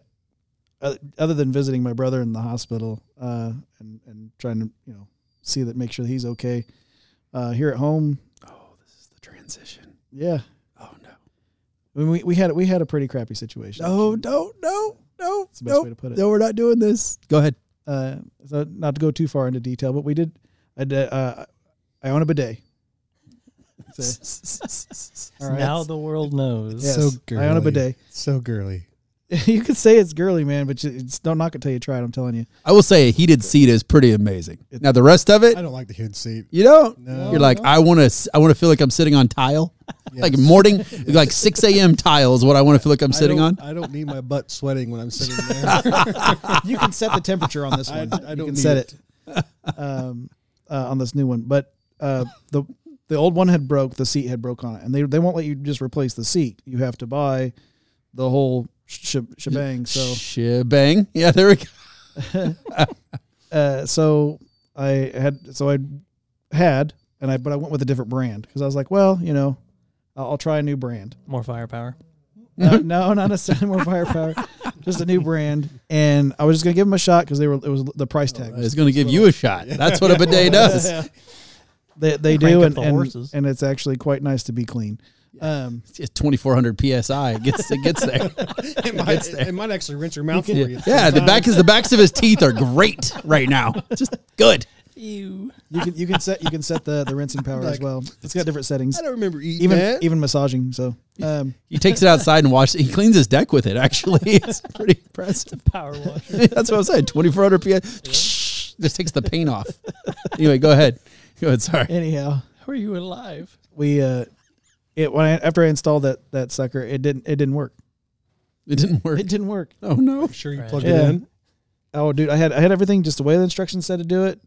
other than visiting my brother in the hospital, uh, and and trying to you know see that make sure that he's okay. Uh, here at home, Oh, this is the transition. yeah, Oh no. I mean, we we had we had a pretty crappy situation. No, no, no, no. That's the best no, way to put it. No, we're not doing this. Go ahead. Uh, so not to go too far into detail, but we did. I did, uh, I own a bidet. So, all right. Now the world knows. Yes, So girly. I own a girly. bidet. So girly. you could say it's girly, man, but you, it's, don't knock it till you try it. I'm telling you. I will say a heated seat is pretty amazing. Now the rest of it, I don't like the heated seat. you don't. No. You're like, I want to. I want to feel like I'm sitting on tile, like Yes. morning, like 6 a.m. tile is what I want to feel like I'm I sitting on. I don't need my butt sweating when I'm sitting there. You can set the temperature on this one. I you don't can need set it. it, um, uh, on this new one. But uh, the the old one had broke. The seat had broke on it, and they they won't let you just replace the seat. You have to buy the whole sh- shebang. So Shebang. Yeah, there we go. uh, so I had so I had and I but I went with a different brand because I was like, well, you know, I'll, I'll try a new brand. More firepower. No, no, not necessarily more firepower, just a new brand. And I was just gonna give them a shot because they were it was the price tag. was It's going to give you a shot. That's what a bidet does. They they Crank do, and, the and, and it's actually quite nice to be clean. Um, It's 2,400 psi. It gets it gets there. it, might, it might actually rinse your mouth for Yeah, you. yeah the back is the backs of his teeth are great right now. Just good. Ew. you can you can set you can set the the rinsing power as well. It's got different settings, I don't remember eating even that. even massaging. So um, He takes it outside and washes. He cleans his deck with it. Actually, it's pretty impressive. Power washer. That's what I said. 2,400 psi. Just takes the paint off. Anyway, go ahead. Go ahead. Sorry. anyhow, How are you alive? we uh, it when I, after I installed that that sucker, it didn't it didn't work. It didn't work. It didn't work. Oh no. sure you plugged Yeah. it in. Oh, dude, I had I had everything just the way the instructions said to do it,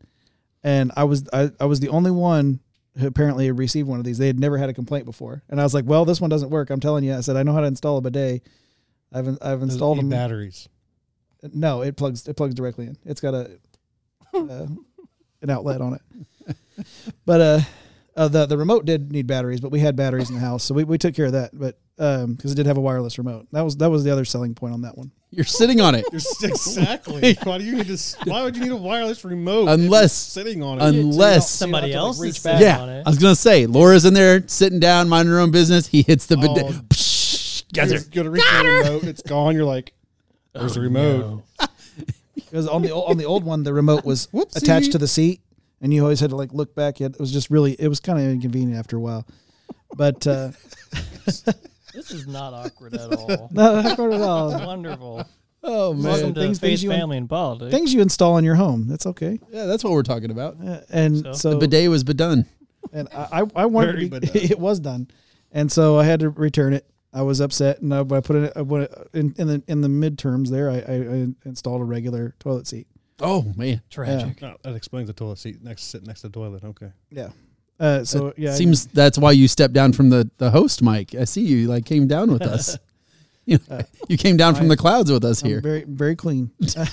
and I was I, I was the only one who apparently had received one of these. They had never had a complaint before, and I was like, "Well, this one doesn't work." I'm telling you, I said I know how to install a bidet. I've I've installed them. batteries. No, it plugs it plugs directly in. It's got a uh, an outlet on it. But uh, uh, the the remote did need batteries, but we had batteries in the house, so we, we took care of that. But um, because it did have a wireless remote, that was that was the other selling point on that one. You're sitting on it. You're s- exactly. why do you need to? Why would you need a wireless remote? if you're Unless- sitting on it. Unless Somebody have to, like, else reach back. sitting on yeah, it. I was gonna say Laura's in there sitting down, minding her own business. He hits the bidet. Oh. Psh, guys you're are gonna reach for the remote. It's gone. You're like, where's the remote? Because on the old, on the old one, the remote was Whoopsie. attached to the seat, and you always had to like look back. at It was just really it was kind of inconvenient after a while. But uh, This is not awkward at all. not awkward at all. Wonderful. Oh man, Welcome to things- Faith, things you- Family, and Politics. Things you install in your home, that's okay. yeah, that's what we're talking about. Uh, and So? so, The bidet was bedone. and I, I I wanted Very to be, done. it was done, and so I had to return it. I was upset, and I, I put it I put it in, in the in the midterms there. I, I, I installed a regular toilet seat. Oh man, Tragic. Oh, that explains the toilet seat next sit next to the toilet. Okay. Yeah. Uh, so It yeah, I- seems that's why you stepped down from the the host mic. I see you like came down with us. you, know, Uh, you came down from the clouds with us I'm here. very very clean. uh,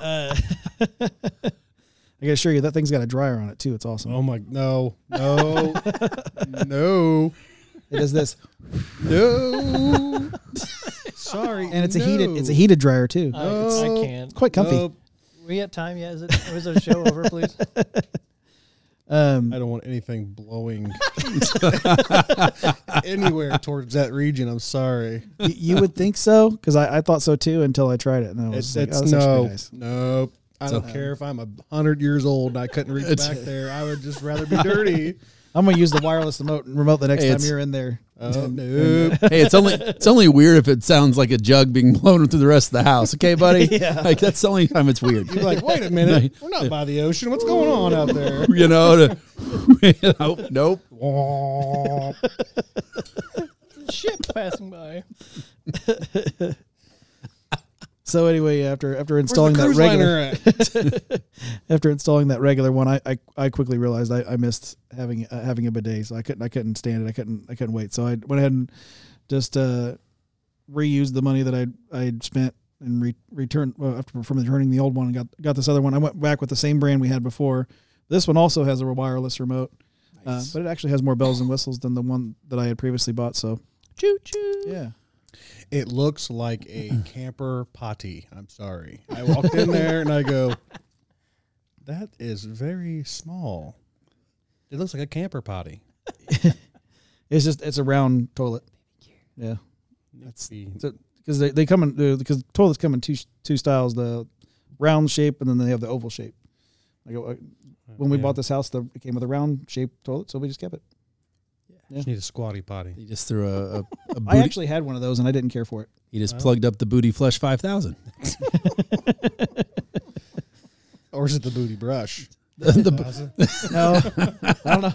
I can assure you that thing's got a dryer on it too. It's awesome. Oh my no no no It does this, no. Sorry, and it's a heated it's a heated dryer too. I, No. I can't. It's quite comfy. Nope. We at time yet? Is it? Was the show over, please? Um, I don't want anything blowing anywhere towards that region. I'm sorry. y- you would think so because I, I thought so too until I tried it and I was It's, like, it's oh, no, nice. nope. I So- don't care if I'm a hundred years old and I couldn't reach back there. I would just rather be dirty. I'm gonna use the wireless remote remote the next Hey, time you're in there. Oh And- nope. Uh, hey, it's only it's only weird if it sounds like a jug being blown through the rest of the house. Okay, buddy. Yeah. Like that's the only time it's weird. You're like, wait a minute, we're not by the ocean. What's going on out there? You know. To, nope. Nope. Ship passing by. So anyway, after after installing that regular after installing that regular one, I I, I quickly realized I, I missed having uh, having a bidet, so I couldn't I couldn't stand it. I couldn't I couldn't wait. So I went ahead and just uh, reused the money that I I spent and re- returned well, after from returning the old one and got got this other one. I went back with the same brand we had before. This one also has a wireless remote, uh, but it actually has more bells and whistles than the one that I had previously bought. So Choo choo. yeah, It looks like a camper potty. I'm sorry. I walked in there and I go, that is very small. It looks like a camper potty. it's just it's a round toilet. Yeah. That's because they, they come in because toilets come in two two styles the round shape and then they have the oval shape like uh, when we Yeah. bought this house the, it came with a round shaped toilet so we just kept it Just need a squatty potty. He just threw a, a, a i booty. actually had one of those and i didn't care for it he just Well. plugged up the booty flush five thousand. Or is it the booty brush? The, the, no i don't know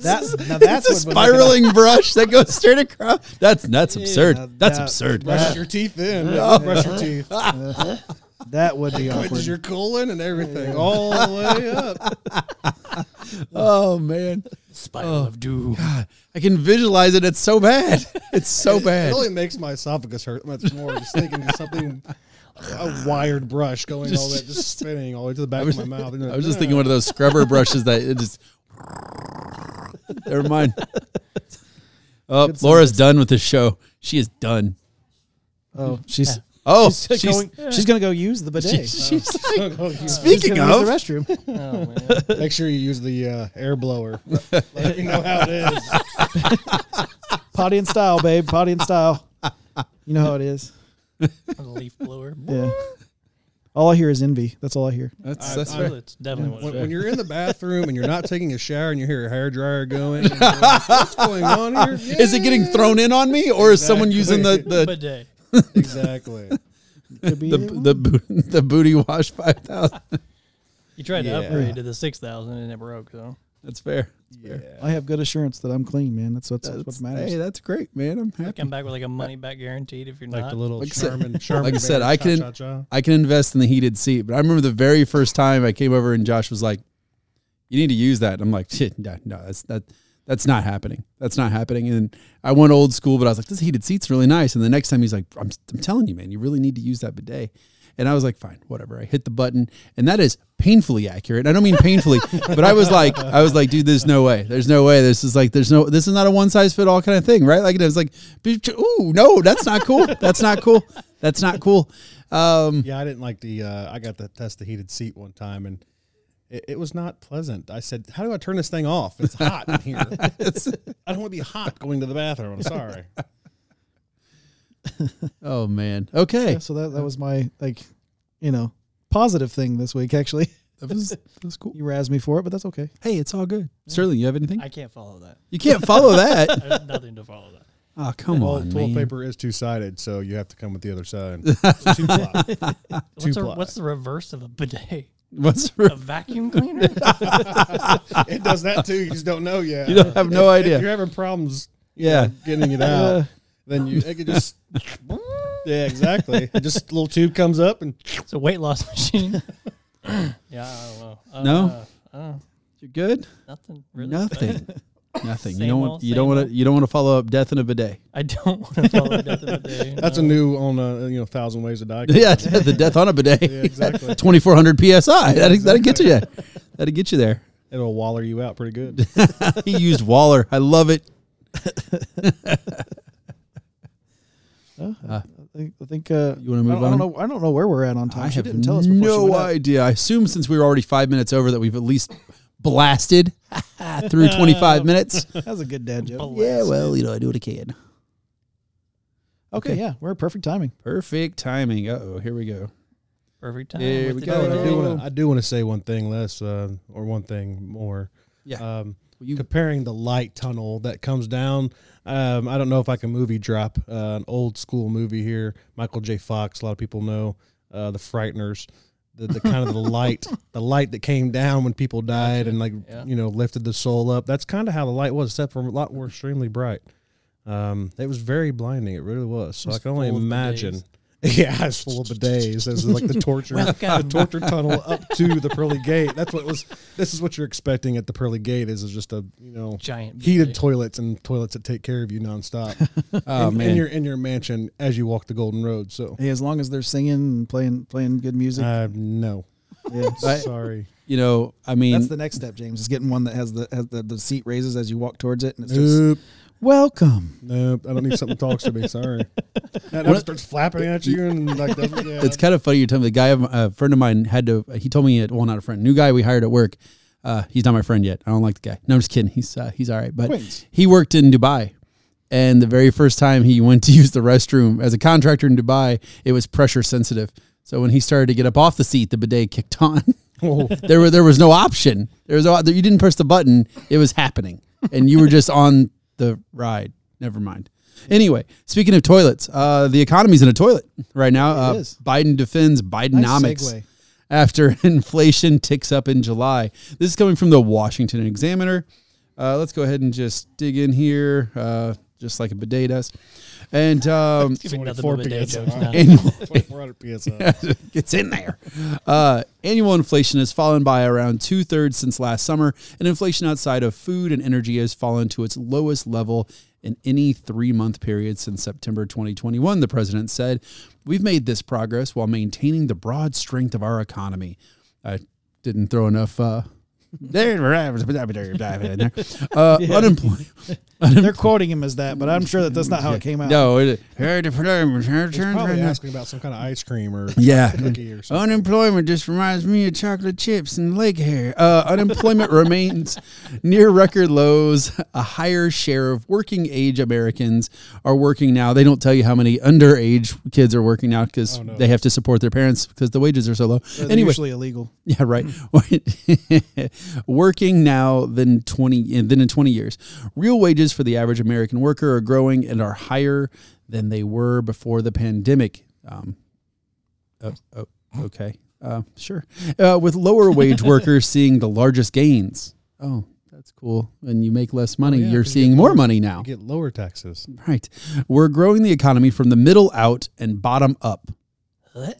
that now that's it's a what would make it- spiraling brush that goes straight across. That's that's absurd. Yeah, that's that- absurd. Brush That- your teeth in. Yeah. Brush your teeth. uh, that would be awkward Quenches your colon and everything all the way up. Oh man, Spiral Oh. of doom. God, I can visualize it. It's so bad. It's so bad. It bad. only makes my esophagus hurt much more just thinking of something, a wired brush going all that, just spinning all the way to the back was- of my mouth. And I was just thinking one of those scrubber brushes that it just. Never mind. Oh, Good Laura's done with the show. She is done. oh she's Oh, she's, she's, going she's gonna go use the bidet she's, she's like, She's speaking gonna of, use the restroom Oh man. Make sure you use the uh, air blower. Let me know how it is. potty in style babe potty in style you know how it is A leaf blower. yeah all i hear is envy that's all i hear that's, I- that's I- fair. It's definitely what When, it when is. you're in the bathroom and you're not taking a shower and you hear a hair dryer going, and like, what's going on here? Is it getting thrown in on me, or is someone using the the bidet. Exactly. Could be the the, bo- the booty wash five thousand? You tried to Yeah. upgrade to the six thousand and it broke. So That's fair. Yeah. I have good assurance that I'm clean, man. That's what's that's, That's, what matters. hey, that's great, man. I'm happy. come back with like a money back guaranteed if you're Like not. the little Like I said- Charmin, Charmin like I said, bear, I can-. I can invest in the heated seat. But I remember the very first time I came over and Josh was like, "You need to use that." And I'm like, "Shit, no, no, that's that, that's not happening. That's not happening." And I went old school, but I was like, "This heated seat's really nice." And the next time he's like, "I'm, I'm telling you, man, you really need to use that bidet." And I was like, "Fine, whatever." I hit the button, and that is painfully accurate. I don't mean painfully, but I was like, I was like, "Dude, there's no way. There's no way. This is like, there's no. This is not a one size fit all kind of thing, right?" Like it was like, "Ooh, no, that's not cool. That's not cool. That's not cool." Um, Yeah, I didn't like the. Uh, I got to test the heated seat one time, and it, it was not pleasant. I said, "How do I turn this thing off? It's hot in here. it's, I don't want to be hot going to the bathroom. I'm sorry." oh man. Okay. Yeah, so that that was my like, you know, positive thing this week. Actually, That was that was cool. you razzed me for it, but that's okay. Hey, it's all good. Sterling, you have anything? I can't follow that. You can't follow that. There's nothing to follow that. Oh, come well, on, toilet man. paper is two sided, so you have to come with the other side. Two ply. What's, the, ply. what's the reverse of a bidet? What's A vacuum cleaner? it does that too. You just don't know yet. You don't have no If- idea. If you're having problems, you Yeah. know, getting it out, Uh, then you it could just. yeah, exactly. Just a little tube comes up and it's a weight loss machine. yeah, I don't know. Uh, No? Uh, You're good. nothing really. Nothing. Nothing. You Same don't old, want. You don't want to. You don't want to follow up death in a bidet. I don't want to follow up death of a day. that's a no. new on a you know thousand ways to die. yeah, the death on a bidet. Yeah, exactly. Twenty four hundred psi. That that get to you. That'll get you there. It'll waller you out pretty good. he used Waller. I love it. Uh, Uh, I think. I think uh, You want to I move don't, I on? don't know. I don't know where we're at on time. I she have didn't tell us before she no went out. idea. I assume since we were already five minutes over that we've at least blasted through 25 minutes. That was a good dad joke. Yeah, well, you know, I do what I can. Okay, Okay. yeah, we're at perfect timing. Perfect timing. Uh oh, here we go. Perfect time. Here with we the go. I do want to. I do want to say one thing less, uh, or one thing more. Yeah. Um, You, comparing the light tunnel that comes down. Um, I don't know if I can movie drop uh, an old school movie here. Michael J. Fox. A lot of people know uh, the Frighteners. The, the kind of the light, the light that came down when people died and like Yeah. you know lifted the soul up. That's kind of how the light was, except for a lot more extremely bright. Um, it was very blinding. It really was. So I can only imagine. Bidets. Yeah, it's full of bidets. This is like the torture, the torture tunnel up to the pearly gate. That's what was. This is what you're expecting at the pearly gate. Is, is just a you know Giant heated bidet. toilets and toilets that take care of you nonstop. oh, in, man. in your in your mansion as you walk the golden road. So Hey, as long as they're singing and playing playing good music, uh, no, yeah. Sorry, you know, I mean, That's the next step, James. Is getting one that has the has the, the seat raises as you walk towards it, and it's says nope, "Welcome." nope. I don't need something that talks to me. Sorry, that that starts flapping at you and like that's, yeah, it's kind of funny you tell me the guy a friend of mine had to he told me it well not a friend new guy we hired at work uh, he's not my friend yet. I don't like the guy. No i'm just kidding. He's uh, he's all right. But Queens. he worked in dubai and the very first time he went to use the restroom as a contractor in dubai it was pressure sensitive. So when he started to get up off the seat the bidet kicked on. Oh, there were there was no option. There was no, you didn't press the button it was happening. And you were just on the ride. Never mind. Anyway speaking of toilets uh, the economy's in a toilet right now. Uh, is. biden defends bidenomics segue. after inflation ticks up in july. This is coming from the washington examiner. Uh, let's go ahead and just dig in here uh, just like a bidet does and um, Giving nothing 24 but PSI. annual, 2400 psi. gets in there. Uh, annual inflation has fallen by around two thirds since last summer, and inflation outside of food and energy has fallen to its lowest level in any three month period since September 2021, the president said. We've made this progress while maintaining the broad strength of our economy. I didn't throw enough. Uh, uh, unemployment. They're quoting him as that, but I'm sure that that's not how it came out. No, it, He's probably asking about some kind of ice cream or Yeah. cookie or something. Unemployment just reminds me of chocolate chips and leg hair. Uh, unemployment remains near record lows. A higher share of working age Americans are working now. They don't tell you how many underage kids are working now because Oh, no. they have to support their parents because the wages are so low. Anyway, usually illegal. yeah, right. Working now than twenty than in twenty years. Real wages for the average American worker are growing and are higher than they were before the pandemic. Um, oh, oh, okay, uh, sure. Uh, with lower wage workers seeing the largest gains. Oh, that's cool. When you make less money, yeah, you're seeing get more more- money now. You get lower taxes. Right. We're growing the economy from the middle out and bottom up. What?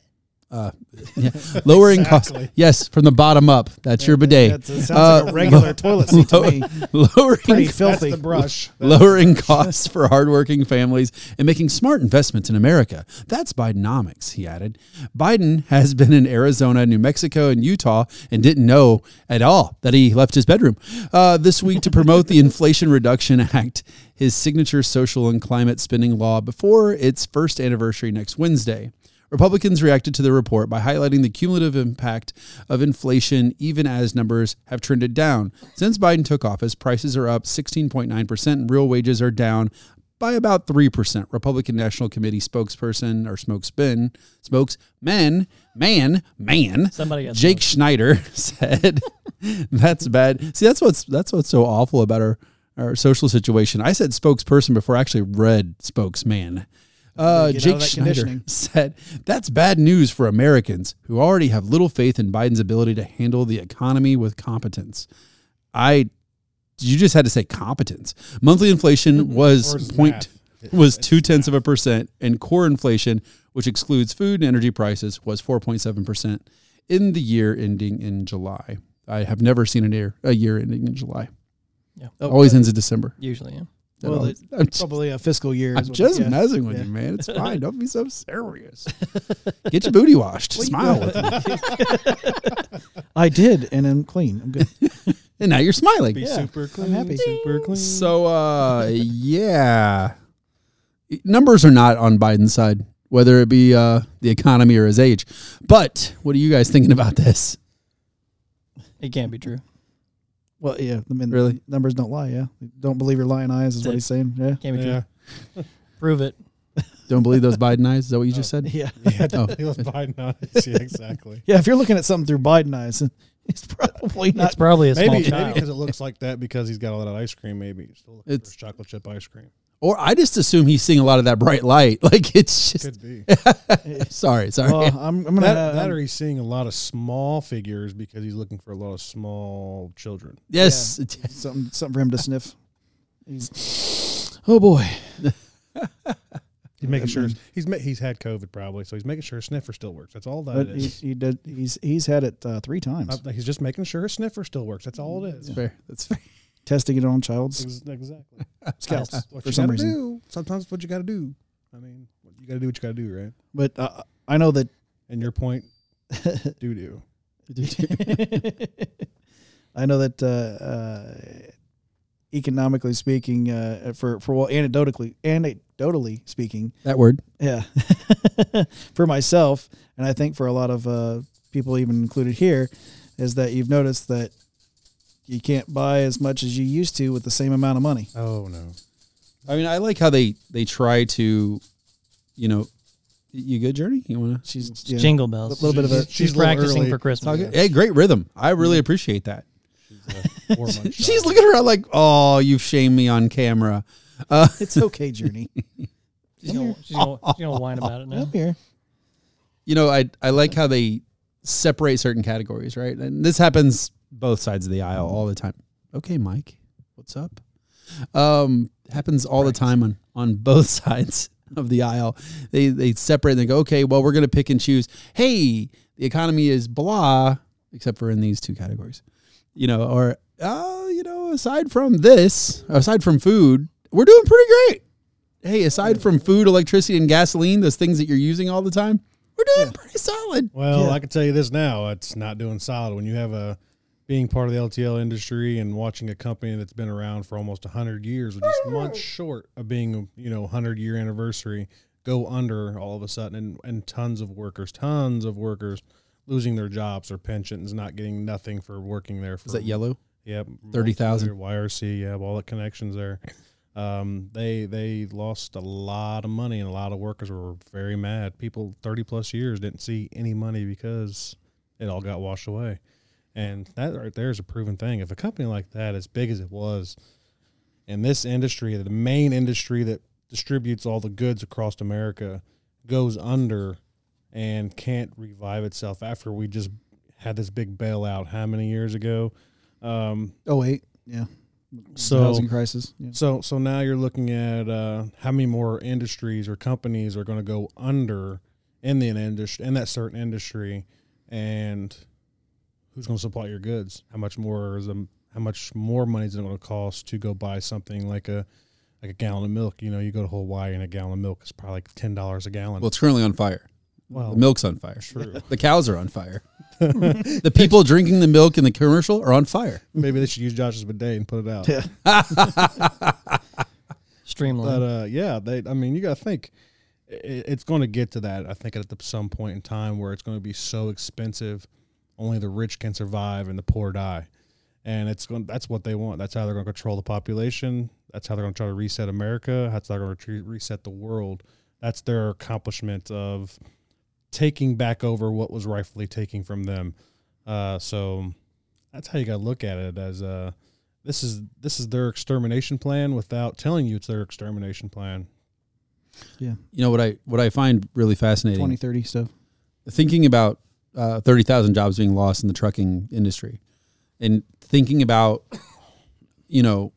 Uh, yeah. Lowering Exactly. costs. Yes, from the bottom up. That's your bidet. That's, it sounds like Uh, a regular toilet seat to me. lowering Pretty That's filthy. the brush. lowering costs for hardworking families and making smart investments in America. That's Bidenomics, he added. Biden has been in Arizona, New Mexico, and Utah and didn't know at all that he left his bedroom uh, this week to promote the Inflation Reduction Act, his signature social and climate spending law, before its first anniversary next Wednesday. Republicans reacted to the report by highlighting the cumulative impact of inflation even as numbers have trended down. Since Biden took office, prices are up 16.9% and real wages are down by about 3%. Republican National Committee spokesperson or spokesman, spokesman, man, man, Somebody Jake Schneider said that's bad. See, that's what's that's what's so awful about our our social situation. I said spokesperson before I actually read spokesman. Uh, Get out of Jake Schneider said that's bad news for Americans who already have little faith in Biden's ability to handle the economy with competence. I, you just had to say competence. Monthly inflation was point math. was two tenths of a percent, and core inflation, which excludes food and energy prices, was four point seven percent in the year ending in July. I have never seen a year a year ending in July. Yeah. Oh, Always ends in December. Usually, yeah. That Well, all- it- I'm just, Probably a fiscal year. I'm what- just yeah. messing with Yeah. you, man. It's fine. Don't be so serious. Get your booty washed. Smile with me. I did, and I'm clean. I'm good. And now you're smiling. Be Yeah, super clean. I'm happy. Super clean. So, uh, yeah, numbers are not on Biden's side, whether it be uh, the economy or his age. But what are you guys thinking about this? It can't be true. Well, yeah. I mean, Really? numbers don't lie. Yeah. Don't believe your lying eyes is what he's saying. Yeah. Can't be yeah. true. Prove it. Don't believe those Biden eyes? Is that what you just oh, said? Yeah. Yeah, Oh. he was Biden eyes. Yeah, exactly. Yeah. If you're looking at something through Biden eyes, it's probably not. It's probably a small Maybe maybe child. because it looks like that because he's got a lot of ice cream. Maybe still It's- chocolate chip ice cream. Or I just assume he's seeing a lot of that bright light. Like it's just. Could be sorry, sorry. Well, I'm, I'm gonna. that, have, that or he's seeing a lot of small figures because he's looking for a lot of small children. yes. something something for him to sniff. He's, oh boy. He's making sure he's he's had COVID probably, so he's making sure his sniffer still works. That's all that But it he, he did. He's he's had it uh, three times. Uh, he's just making sure his sniffer still works. That's all it is. That's fair. That's fair. Testing it on child's Exactly. scalps what for you some reason. do. Sometimes what you got to do. I mean, you got to do what you got to do, right? But uh, I know that And your point, do do. I know that uh, uh, economically speaking, uh, for for well, anecdotally anecdotally speaking, That word. yeah, for myself, and I think for a lot of uh, people, even included here, is that you've noticed that you can't buy as much as you used to with the same amount of money. Oh no. I mean, I like how they they try to, you know, you good journey. You want to She's yeah, Jingle bells. a bells. little bit of a She's- She's practicing early. for Christmas. Yeah. Hey, great rhythm. I really appreciate that. She's, uh, four months She's looking around like, oh, you've shamed me on camera. Uh, It's okay, Journey. She's gonna, she's, gonna, she's gonna whine about it now. I'm here. you know, I I like how they separate certain categories, right? And this happens both sides of the aisle all the time. Okay, Mike, what's up? Um, happens all the time on on both sides of the aisle. They they separate and they go, okay, well, we're gonna pick and choose. Hey, the economy is blah, except for in these two categories, you know, or uh, you know, aside from this, aside from food, we're doing pretty great. Hey, aside from food, electricity, and gasoline, those things that you're using all the time, we're doing Yeah. pretty solid. Well, Yeah. I can tell you this now: it's not doing solid when you have a being part of the LTL industry and watching a company that's been around for almost hundred years, which is months short of being, you know, hundred year anniversary, go under all of a sudden, and, and tons of workers, tons of workers losing their jobs or pensions, not getting nothing for working there. For Is that yellow? Yep, 30,000. YRC. Yeah, all the connections there. Um, they they lost a lot of money, and a lot of workers were very mad. People thirty plus years didn't see any money because it all got washed away. And that right there is a proven thing. If a company like that, as big as it was, in this industry, the main industry that distributes all the goods across America, goes under and can't revive itself after we just had this big bailout how many years ago? Um, Oh wait, yeah. So- housing crisis. Yeah. so so now you're looking at uh, how many more industries or companies are going to go under in the industry in that certain industry, and who's going to supply your goods? How much more is them? How much more money is it going to cost to go buy something like a like a gallon of milk? You know, you go to Hawaii and a gallon of milk is probably like ten dollars a gallon. Well, it's currently on fire. Well, the milk's on fire. true. The cows are on fire. the people drinking the milk in the commercial are on fire. Maybe they should use Josh's bidet and put it out. Yeah. Streamline. But uh, yeah, they. I mean, you got to think it, it's going to get to that. I think at some point in time where it's going to be so expensive, only the rich can survive and the poor die. And it's going. That's what they want. That's how they're going to control the population. That's how they're going to try to reset America. That's how they're going to reset the world. That's their accomplishment of taking back over what was rightfully taken from them. Uh, so that's how you got to look at it as uh, this is this is their extermination plan without telling you it's their extermination plan. Yeah. You know what I what I find really fascinating. 2030 stuff. thinking about uh, 30,000 jobs being lost in the trucking industry and thinking about, you know,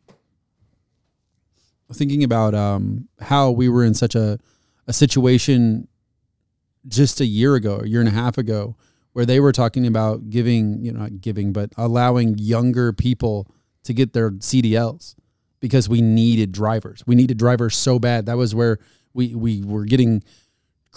thinking about um, how we were in such a, a situation just a year ago, a year and a half ago, where they were talking about giving, you know, not giving, but allowing younger people to get their CDLs. because we needed drivers. We needed drivers so bad. That was where we we were getting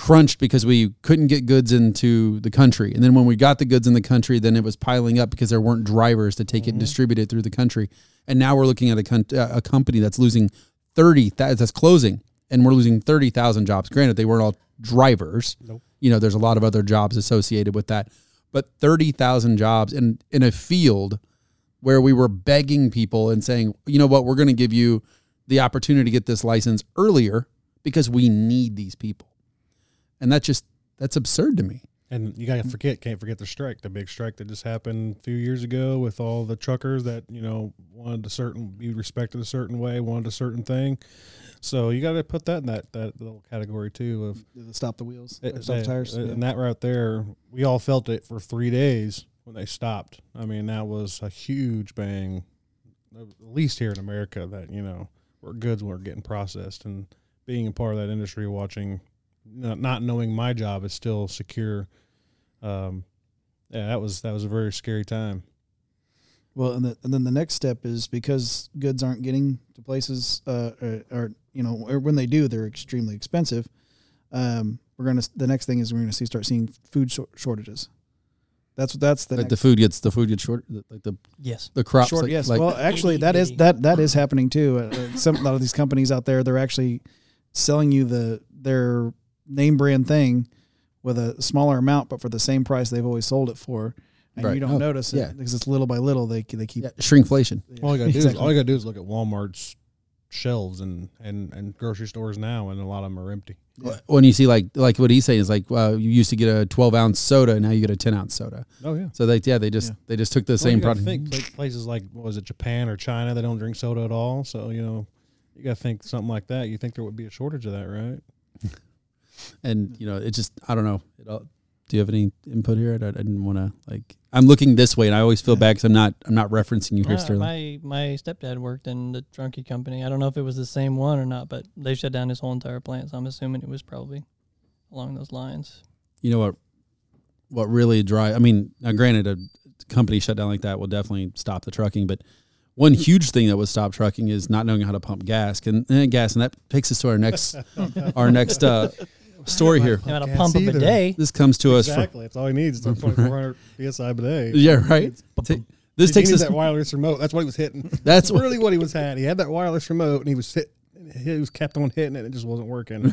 crunched because we couldn't get goods into the country. And then when we got the goods in the country, then it was piling up because there weren't drivers to take it and distribute it through the country. And now we're looking at a, con- uh, a company that's losing 30 that's closing and we're losing 30,000 jobs. Granted, they weren't all drivers. Nope. You know, there's a lot of other jobs associated with that. But 30,000 jobs in in a field where we were begging people and saying, "You know what? We're going to give you the opportunity to get this license earlier because we need these people." And that just that's absurd to me. And you gotta forget, can't forget the strike, the big strike that just happened a few years ago with all the truckers that you know wanted a certain be respected a certain way, wanted a certain thing. So you got to put that in that that little category too of The stop the wheels, Uh, stop the tires. uh, yeah. And that right there, we all felt it for three days when they stopped. I mean, that was a huge bang, at least here in America, that, you know, where goods were getting processed. And being a part of that industry, watching, not, not knowing my job is still secure. Um, yeah, that was that was a very scary time. Well, and, the, and then the next step is because goods aren't getting to places, uh, or, or you know, or when they do, they're extremely expensive. Um, we're gonna the next thing is we're gonna see start seeing food shor- shortages. That's that's the Like the food gets the food gets short like the Yes. the crops short. like, yes, like well, actually, that is that that is happening too. Uh, uh, some a lot of these companies out there, they're actually selling you the their name brand thing with a smaller amount, but for the same price they've always sold it for, and Right. you don't Oh, notice it yeah. because it's little by little they they keep. yeah, shrinkflation. All you gotta do is all you gotta do is look at Walmart's shelves and, and, and grocery stores now, and a lot of them are empty. Yeah. When you see like like what he's saying is like well, you used to get a 12 ounce soda, now you get a 10 ounce soda. Oh yeah. So they yeah they just Yeah. they just took the Well, same you product. Think pla- places like what was it Japan or China they don't drink soda at all. So you know, you got to think something like that. You think there would be a shortage of that, right? and you know it just i don't know it all, do you have any input here i, I didn't want to like i'm looking this way and i always feel bad because i'm not i'm not referencing you here Uh, sterling my my stepdad worked in the Drunky company. I don't know if it was the same one or not, but they shut down his whole entire plant. So I'm assuming it was probably along those lines. you know what what really drive i mean now granted a company shut down like that will definitely stop the trucking but one huge thing that would stop trucking is not knowing how to pump gas and eh, gas and that takes us to our next our next uh story here They had a pump of see a day. this comes to us from exactly. That's all he needs. It's 2400 psi bidet. yeah right Ta- this He takes us that wireless remote. That's what he was hitting. that's That's really what he was had. He had that wireless remote, and he was hit. He was kept on hitting it. and It just wasn't working.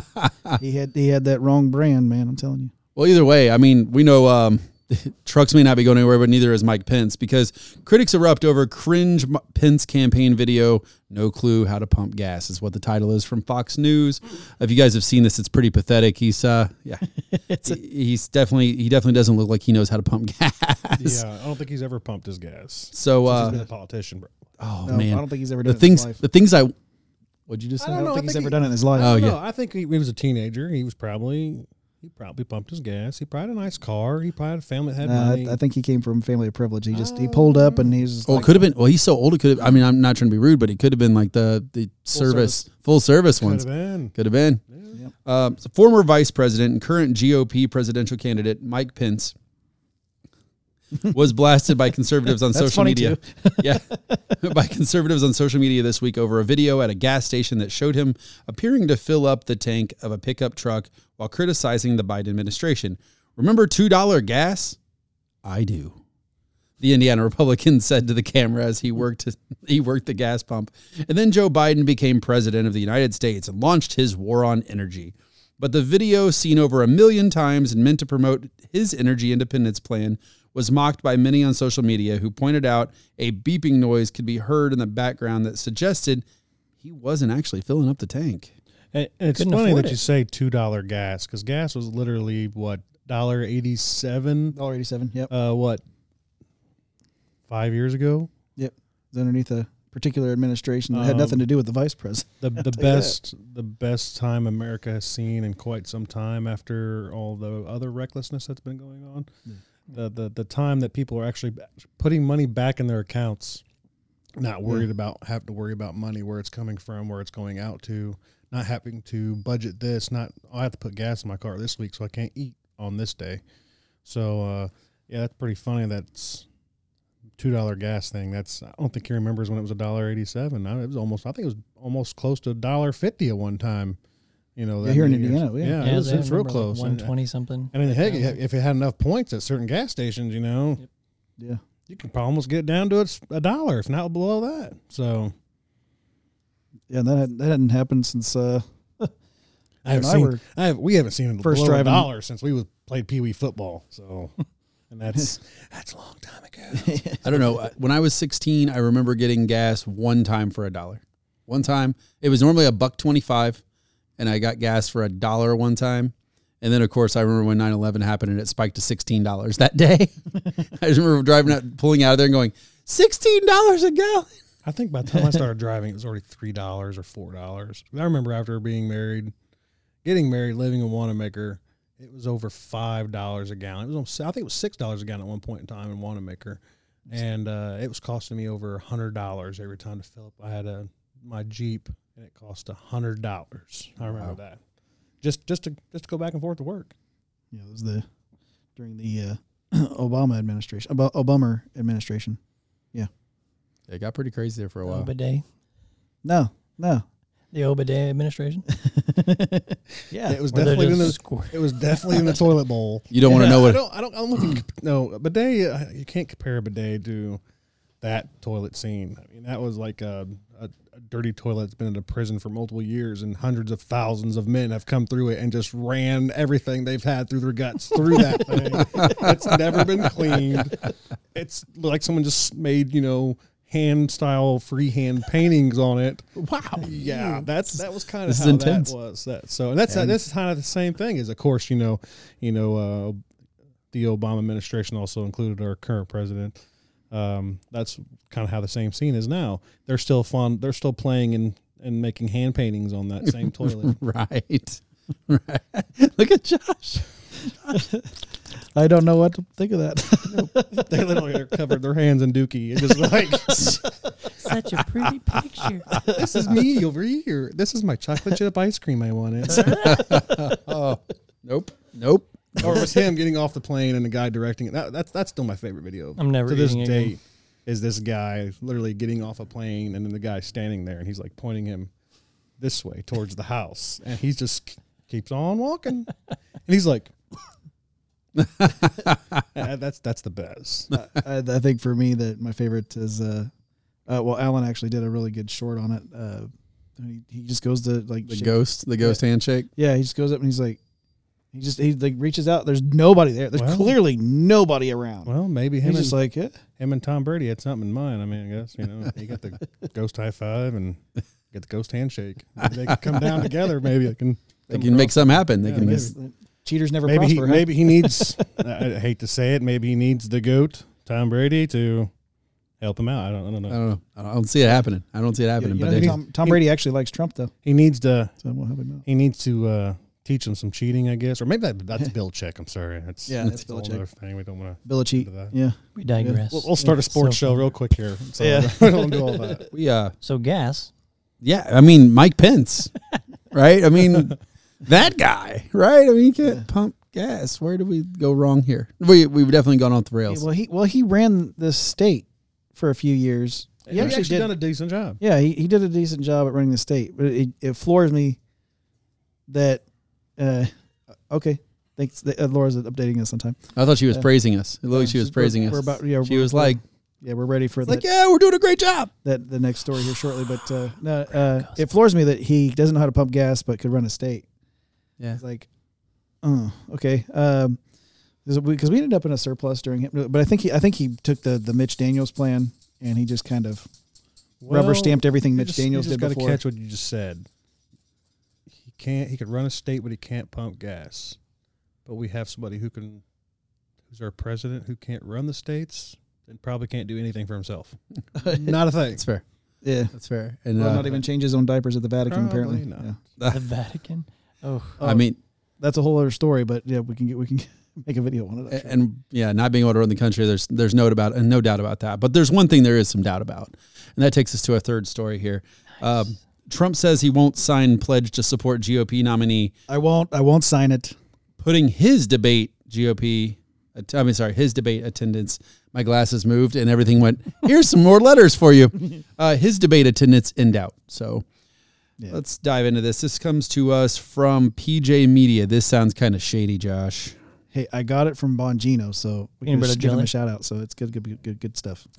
he had he had that wrong brand, man. I'm telling you. Well, either way, I mean, we know um, trucks may not be going anywhere, but neither is Mike Pence because critics erupt over cringe Pence campaign video. No clue how to pump gas is what the title is from Fox News. If you guys have seen this, it's pretty pathetic. He's uh, yeah, He- he's definitely he definitely doesn't look like he knows how to pump gas. yeah, I don't think he's ever pumped his gas. So, Since uh, he's been a politician, bro. oh No, man, I don't think he's ever the done it in things his life. the things I what'd you just I say? I don't don't know. think I he's think ever done it in his life. Oh, I yeah. yeah. I think he, he was a teenager. He was probably he probably pumped his gas. He probably had a nice car. He probably had a family that had Nah, money. I, I think he came from a family of privilege. He just he pulled up and he was just Well, like, could have been. Well, he's so old. It could have. I mean, I'm not trying to be rude, but he could have been like the the service, full service Could ones. have been. Could have been. Yep. Um, so former vice president and current GOP presidential candidate Mike Pence was blasted by conservatives on social media. yeah, by conservatives on social media this week over a video at a gas station that showed him appearing to fill up the tank of a pickup truck while criticizing the Biden administration. Remember two dollar gas? I do. The Indiana Republican said to the camera as he worked he worked the gas pump. And then Joe Biden became president of the United States and launched his war on energy. But the video, seen over a million times and meant to promote his energy independence plan, was mocked by many on social media who pointed out a beeping noise could be heard in the background that suggested he wasn't actually filling up the tank. And and it's Couldn't funny that it. you say two dollar gas because gas was literally what dollar eighty seven. dollar eighty seven. Yep, Uh, what five years ago? yep. It's underneath a particular administration that had Um, nothing to do with the vice president. The the tell that. best the best time America has seen in quite some time after all the other recklessness that's been going on. The, the the time that people are actually putting money back in their accounts, not worried about having to worry about money where it's coming from, where it's going out to, not having to budget this, not "Oh, I have to put gas in my car this week so I can't eat on this day. So uh, yeah, that's pretty funny. That's two dollar gas thing. That's I don't think he remembers when it was a dollar eighty seven. It was almost I think it was almost close to a dollar fifty at one time. You know, Yeah, here in many years. Indiana, yeah. yeah, it was, it's real remember, like, close. 120 something. I mean, heck, Yeah. if it had enough points at certain gas stations, you know, Yeah. you could almost get down to it's a dollar, if not below that. So Yeah, that had, that hadn't happened since uh I have when I seen, were I have, we haven't seen it first below a dollar since we was played Pee Wee football. So, and that's that's a long time ago. I don't know. When I was 16, I remember getting gas one time for a dollar. One time, it was normally a buck 25, and I got gas for a dollar one time. And then, of course, I remember when 9 11 happened and it spiked to $16 that day. I just remember driving out, pulling out of there and going, $16 a gallon. I think by the time I started driving, it was already three dollars or four dollars. I remember after being married, getting married, living in Wanamaker, it was over five dollars a gallon. It was, almost, I think it was six dollars a gallon at one point in time in Wanamaker, and uh, it was costing me over a hundred dollars every time to fill up. I had a my Jeep, and it cost a hundred dollars. I remember Wow. that. Just just to just to go back and forth to work. yeah, it was the during the uh Obama administration, Ob- Obama administration. Yeah, it got pretty crazy there for a while. Obadiah. No, no. The Obadiah administration. yeah. it was Where they're definitely in the squirt- it was definitely in the toilet bowl. You don't want to Yeah, know I don't. I don't. I don't think. No, a bidet. uh, You can't compare a bidet to that toilet scene. I mean, that was like a, a, a dirty toilet that's been in a prison for multiple years, and hundreds of thousands of men have come through it and just ran everything they've had through their guts through that thing. it's never been cleaned. It's like someone just made you know hand style freehand paintings on it. Wow. Yeah, that's that was kind of This how intense. that was. That so, and that's And- this is kind of the same thing. Is of course you know, you know, uh, the Obama administration also included our current president. Um, that's kind of how the same scene is now. They're still fun. They're still playing and and making hand paintings on that same toilet. right. right. Look at Josh. I don't know what to think of that. they literally are covered their hands in dookie. It's just like Such a pretty picture. this is me over here. This is my chocolate chip ice cream I wanted. Oh, nope. Nope. or it was him getting off the plane and the guy directing it. That, that's that's still my favorite video. I'm never to this eating day. again. Is this guy literally getting off a plane and then the guy standing there and he's like pointing him this way towards the house and he just keeps on walking and he's like, "Uh, that's that's the best. I, I think for me that my favorite is uh, uh well Alan actually did a really good short on it. Uh he, he just goes to like The shake- ghost, the ghost handshake. Yeah, he just goes up and he's like he just he like reaches out. There's nobody there. There's Well- clearly nobody around. Well, maybe him he's and, just like, yeah. him and Tom Brady had something in mind. I mean, I guess you know he got the ghost high five and get the ghost handshake. Maybe they can come down together. Maybe they can. They can make something happen. They Yeah, can maybe. miss. cheaters never maybe he, prosper. huh? maybe he needs. I I hate to say it. Maybe he needs the goat Tom Brady to help him out. I don't. I don't know. I don't know. I don't see it happening. I don't see it You- happening. you but know, they, Tom, Tom Brady actually likes Trump though, He needs to. so we'll have him out. He needs to uh, teach them some cheating, I guess, or maybe that, that's Belichick. I'm sorry. That's Yeah, that's a whole Belichick. thing. We don't want to. Belichick. into that. Yeah, We digress. We'll, we'll start a sports So- show real quick here. So Yeah. we don't do all that. we uh So gas. yeah, I mean Mike Pence, right? I mean that guy, right? I mean you can't Yeah. pump gas. Where did we go wrong here? We we've definitely gone off the Yeah, rails. well he well he ran the state for a few years. He He actually, actually did. done a decent job. yeah, he, he did a decent job at running the state, but it, it floors me that. Uh Okay, thanks. Uh, Laura's updating us on time. I thought she was Yeah. praising us. It looked like she Uh, was we're- praising us. We're about, yeah, she we're- was like, yeah, we're ready for like, yeah, we're doing a great job. that the next story here shortly. But uh, no, uh, it floors me that he doesn't know how to pump gas, but could run a state. Yeah. It's like, oh, okay. Um, because we ended up in a surplus during him, but I think he, I think he took the the Mitch Daniels plan and he just kind of rubber stamped everything Mitch just, Daniels you just did gotta before. catch what you just said. He can't. He could run a state, but he can't pump gas. But we have somebody who can, who's our president, who can't run the states and probably can't do anything for himself. Not a thing. That's fair. yeah, That's fair. And well, uh, not even change his own diapers at the Vatican. Apparently, not. Yeah. The Vatican. Oh, I mean, that's a whole other story. But yeah, we can get we can make a video on it. A- and yeah, not being able to run the country, there's there's no about and no doubt about that. But there's one thing there is some doubt about, and that takes us to a third story here. Um, Trump says he won't sign pledge to support GOP nominee, I won't. I won't sign it. putting his debate GOP. att- I mean, sorry, his debate attendance my glasses moved and everything went. Here's some more letters for you. Uh, his debate attendance in doubt. So Yeah. let's dive into this. This comes to us from PJ Media. This sounds kind of shady, Josh. Hey, I got it from Bongino, so we Peanut can just give him a shout out. So it's good, good, good, good, good stuff.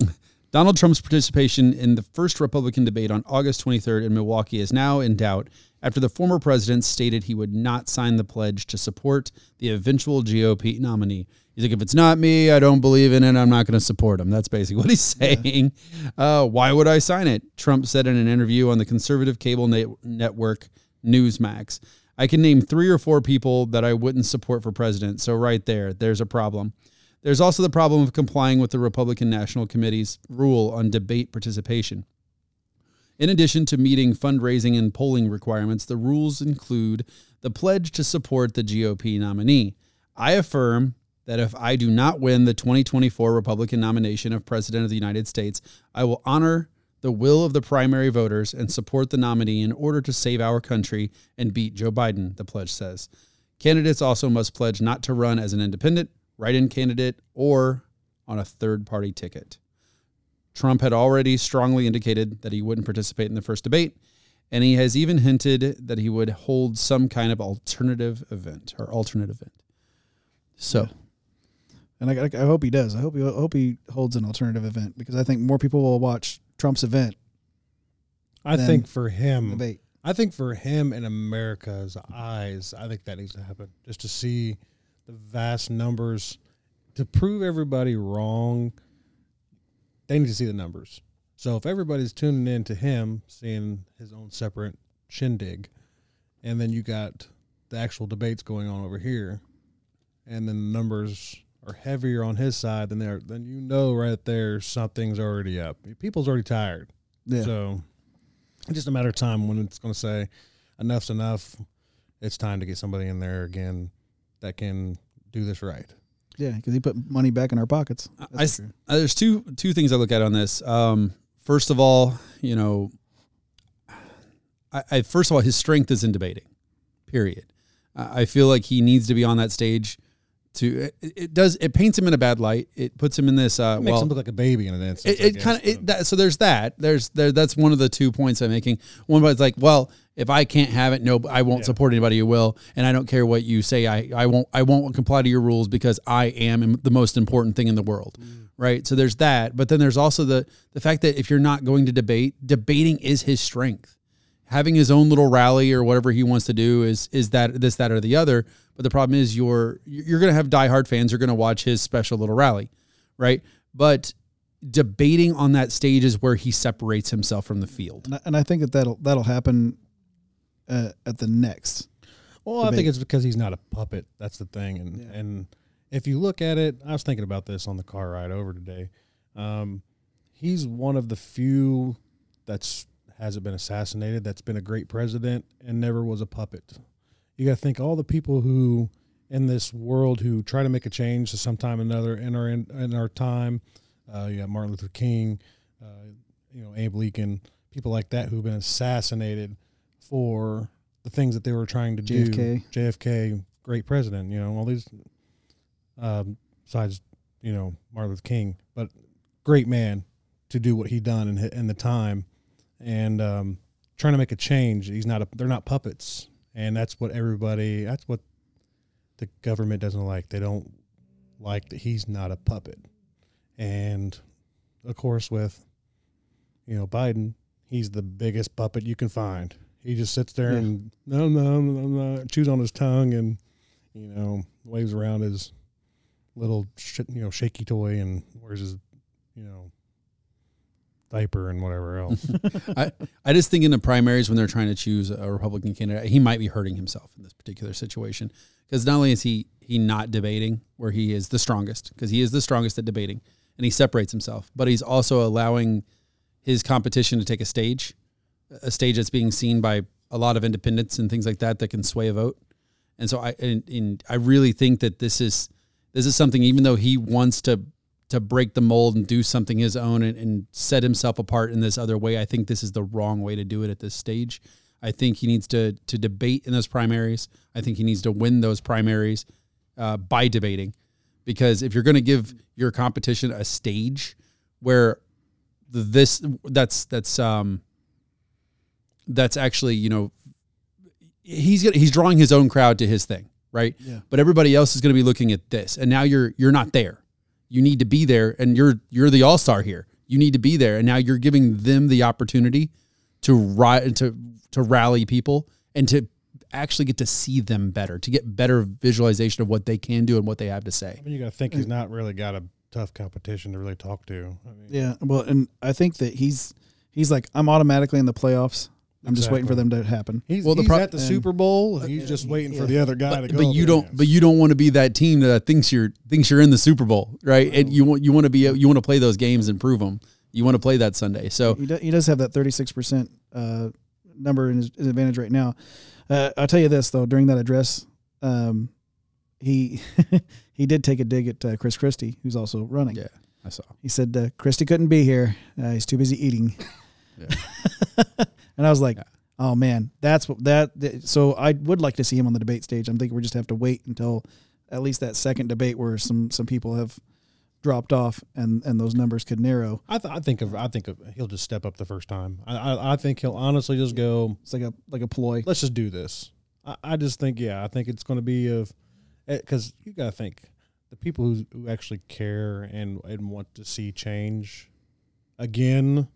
Donald Trump's participation in the first Republican debate on August 23rd in Milwaukee is now in doubt after the former president stated he would not sign the pledge to support the eventual GOP nominee. He's like, if it's not me, I don't believe in it. I'm not going to support him. That's basically what he's saying. Uh, why would I sign it? Trump said in an interview on the conservative cable net- network Newsmax. I can name three or four people that I wouldn't support for president. So, right there, there's a problem. There's also the problem of complying with the Republican National Committee's rule on debate participation. In addition to meeting fundraising and polling requirements, the rules include the pledge to support the GOP nominee. I affirm that if I do not win the 2024 Republican nomination of President of the United States, I will honor the will of the primary voters and support the nominee in order to save our country and beat Joe Biden, the pledge says. Candidates also must pledge not to run as an independent, write in candidate, or on a third party ticket. Trump had already strongly indicated that he wouldn't participate in the first debate, and he has even hinted that he would hold some kind of alternative event or alternate event. So, And I, I hope he does. I hope he I hope he holds an alternative event because I think more people will watch Trump's event I Then think for him, debate. I think for him in America's eyes, I think that needs to happen just to see the vast numbers to prove everybody wrong. They need to see the numbers. So if everybody's tuning in to him, seeing his own separate shindig, and then you got the actual debates going on over here, and then the numbers are heavier on his side than there, then you know right there something's already up. People's already tired. Yeah. So it's just a matter of time when it's going to say enough's enough. It's time to get somebody in there again that can do this right. yeah, because he put money back in our pockets. I, sure. uh, there's two two things I look at on this. Um, first of all, you know, I, I first of all his strength is in debating. Period. I I feel like he needs to be on that stage. To it, it does it paints him in a bad light. It puts him in this. Uh, It makes well, him look like a baby in an instance. it, it kind of so there's that there's there that's one of the two points i'm making one was like well if i can't have it no i won't Yeah. support anybody who will and i don't care what you say i i won't i won't comply to your rules because i am the most important thing in the world mm. right? So there's that but then there's also the the fact that if you're not going to debate debating is his strength. Having his own little rally or whatever he wants to do is is that this that or the other but the problem is you're you're going to have diehard fans who are going to watch his special little rally right? But debating on that stage is where he separates himself from the field. And I think that that'll that'll happen uh, at the next. Well, I think it's because he's not a puppet. That's the thing. And Yeah. and if you look at it, I was thinking about this on the car ride over today. Um, he's one of the few that's hasn't been assassinated. That's been a great president and never was a puppet. You got to think all the people who in this world who try to make a change to sometime or another in our in, in our time. Uh, you got Martin Luther King, uh, you know Abe Lincoln, people like that who've been assassinated for the things that they were trying to JFK. do. JFK, great president. You know all these. Um, besides, you know Martin Luther King, but great man to do what he done in in the time, and um, trying to make a change. He's not a. They're not puppets, and that's what everybody. That's what the government doesn't like. They don't like that he's not a puppet, and of course with you know Biden, he's the biggest puppet you can find. He just sits there Yeah. and no, no, no, no, chews on his tongue and you know waves around his little sh- you know shaky toy and wears his you know diaper and whatever else. I just think in the primaries when they're trying to choose a Republican candidate, he might be hurting himself in this particular situation because not only is he he not debating where he is the strongest because he is the strongest at debating and he separates himself, but he's also allowing his competition to take a stage, a stage that's being seen by a lot of independents and things like that that can sway a vote. And so I and, and I really think that this is this is something even though he wants to to break the mold and do something his own and, and set himself apart in this other way. I think this is the wrong way to do it at this stage. I think he needs to to debate in those primaries. I think he needs to win those primaries uh, by debating. because if you're going to give your competition a stage where this that's that's um that's actually you know he's gonna, he's drawing his own crowd to his thing right Yeah. but everybody else is going to be looking at this and now you're you're not there you need to be there and you're you're the all-star here you need to be there and now you're giving them the opportunity to ri- to to rally people and to actually get to see them better to get better visualization of what they can do and what they have to say I mean, you got to think he's not really got a tough competition to really talk to. I mean, Yeah. Well, and I think that he's he's like I'm automatically in the playoffs. I'm just waiting for them to happen. He's, Well, the he's pro- at the and- Super Bowl. He's just waiting for the other guy to but, go. but you don't against. but you don't want to be that team that thinks you're thinks you're in the Super Bowl right and you want you want to be you want to play those games and prove them you want to play that Sunday so He, do, he does have that 36 percent uh, number in his, his advantage right now. Uh, I'll tell you this though, during that address, um, he he did take a dig at uh, Chris Christie, who's also running. yeah I saw He said uh, Christie couldn't be here; uh, he's too busy eating. and I was like, Yeah. "Oh man, that's what that." th- So I would like to see him on the debate stage. I'm thinking we just have to wait until at least that second debate where some some people have dropped off and and those numbers could narrow. I, th- I think of I think of he'll just step up the first time. I, I I think he'll honestly just go. It's like a like a ploy. Let's just do this. I, I just think yeah. I think it's going to be of eh, because you got to think the people who who actually care and and want to see change again.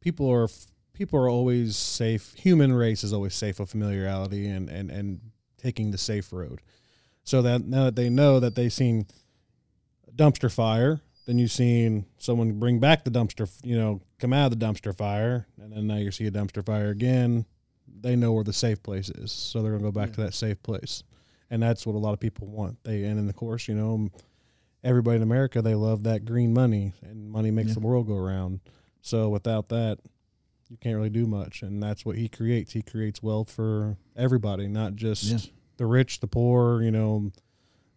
People are f- people are always safe. Human race is always safe of familiarity and and and taking the safe road. So that now that they know that they've seen a dumpster fire, then you've seen someone bring back the dumpster, you know, come out of the dumpster fire, and then now you see a dumpster fire again. They know where the safe place is, so they're gonna go back to that safe place, and that's what a lot of people want. They and of course, you know, everybody in America they love that green money, and money makes Yeah. the world go around. So without that, you can't really do much, and that's what he creates. He creates wealth for everybody, not just Yeah. the rich, the poor. You know,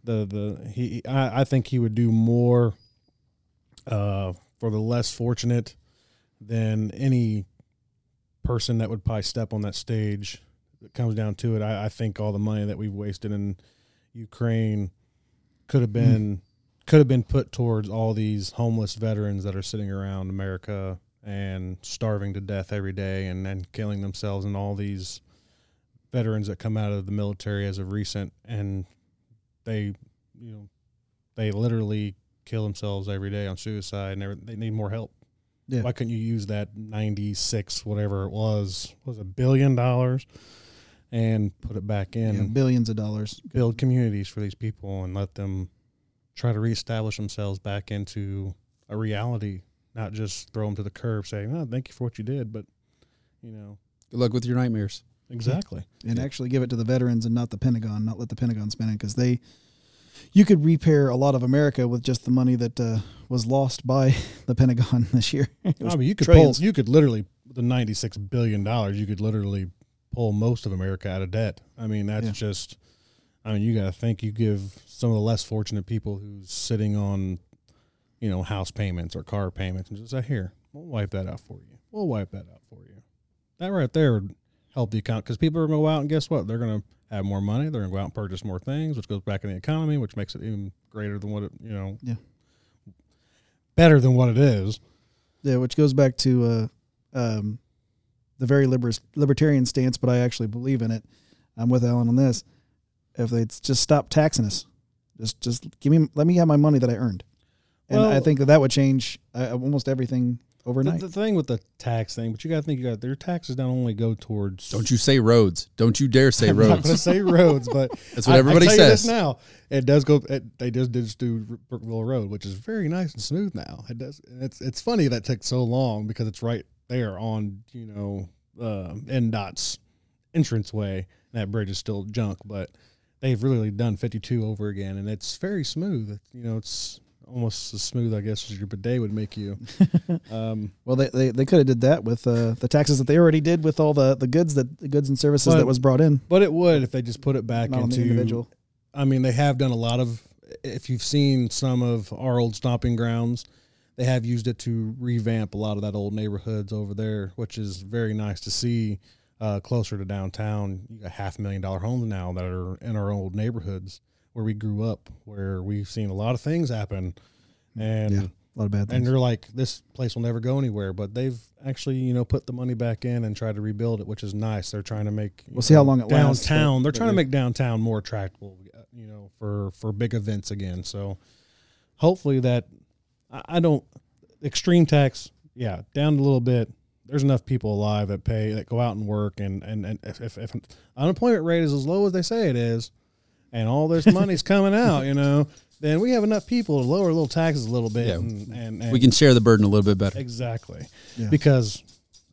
the the he. I, I think he would do more uh, for the less fortunate than any person that would probably step on that stage. It comes down to it. I, I think all the money that we've wasted in Ukraine could have been could have been put towards all these homeless veterans that are sitting around America and starving to death every day and then killing themselves and all these veterans that come out of the military as of recent and they you know they literally kill themselves every day on suicide and they're- need more help Yeah. why couldn't you use that 96 whatever it was was a billion dollars and put it back in Yeah, billions of dollars. build communities for these people and let them try to reestablish themselves back into a reality, not just throw them to the curb saying, "Oh, thank you for what you did," but you know, good luck with your nightmares exactly. and actually give it to the veterans and not the Pentagon, not let the Pentagon spend it because they, you could repair a lot of America with just the money that uh, was lost by the Pentagon this year. I mean, you could trillions. pull, you could literally the ninety-six billion dollars. You could literally pull most of America out of debt. I mean, that's Yeah. just. I mean, you got to think. You give some of the less fortunate people who's sitting on, you know, house payments or car payments, and just say, "Here, we'll wipe that out for you. We'll wipe that out for you." That right there would help the account because people are going to go out and guess what? They're going to have more money. They're going to go out and purchase more things, which goes back in the economy, which makes it even greater than what it, you know, Yeah. better than what it is. Yeah, which goes back to uh, um, the very liber- libertarian stance, but I actually believe in it. I'm with Alan on this. If they just stop taxing us, just just give me let me have my money that I earned, and I think that that would change uh, almost everything overnight. the thing with the tax thing, but you got to think you got their taxes don't only go towards. don't you say roads don't you dare say roads. I'm not going to roads say roads, but that's what I- everybody I tell you this says now, it does go. It, they just did just do Brookville Road, which is very nice and smooth now. It does. It's it's funny that took so long because it's right there on you know uh, INDOT's entranceway. That bridge is still junk, but they've really done 52 over again, and it's very smooth. You know, it's almost as smooth, I guess, as your bidet would make you. um, well, they they, they could have did that with uh, the taxes that they already did with all the, the goods that the goods and services But- that was brought in, but it would if they just put it back not into the individual. I mean, they have done a lot of. If you've seen some of our old stomping grounds, they have used it to revamp a lot of that old neighborhoods over there, which is very nice to see. Uh, closer to downtown, you got half a million dollar homes now that are in our old neighborhoods, where we grew up, where we've seen a lot of things happen, and Yeah. A lot of bad things. and they're like, this place will never go anywhere. But they've actually, you know, put the money back in and tried to rebuild it, which is nice. They're trying to make. We'll see how long it lasts, but- Downtown, they're trying to make downtown more attractable, uh, you know, for for big events again. So hopefully that I, I don't extreme tax, yeah, down a little bit. There's enough people alive that pay that go out and work, and and and if, if, if unemployment rate is as low as they say it is, and all this money's coming out, you know, then we have enough people to lower little taxes a little bit, Yeah. and, and, and We can share the burden a little bit better. exactly Yeah. because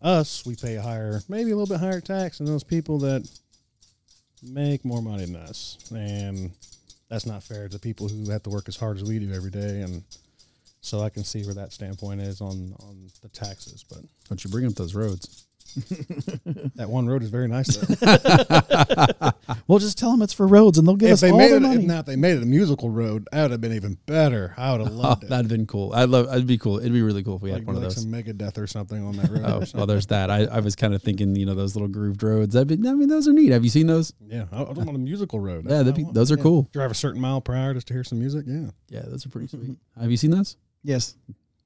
us we pay a higher, maybe a little bit higher tax than those people that make more money than us, and that's not fair to people who have to work as hard as we do every day, and. So I can see where that standpoint is on on the taxes, but Don't you bring up those roads? That one road is very nice. Though. We'll just tell them it's for roads, and they'll give if us they all made their it, money. if not, they made it a musical road. That would have been even better. I would have Oh, loved it. that'd been cool. I'd love. It'd be cool. It'd be really cool if we had like, one of those. some Megadeth or something on that road. Oh, well, there's that. I, I was kind of thinking, you know, those little grooved roads. That'd be, I mean, those are neat. Have you seen those? yeah, I, I don't want a musical road. Yeah, that'd be, want- those are yeah. cool. Drive a certain mile per hour just to hear some music. Yeah, Yeah, those are pretty sweet. Have you seen those? yes.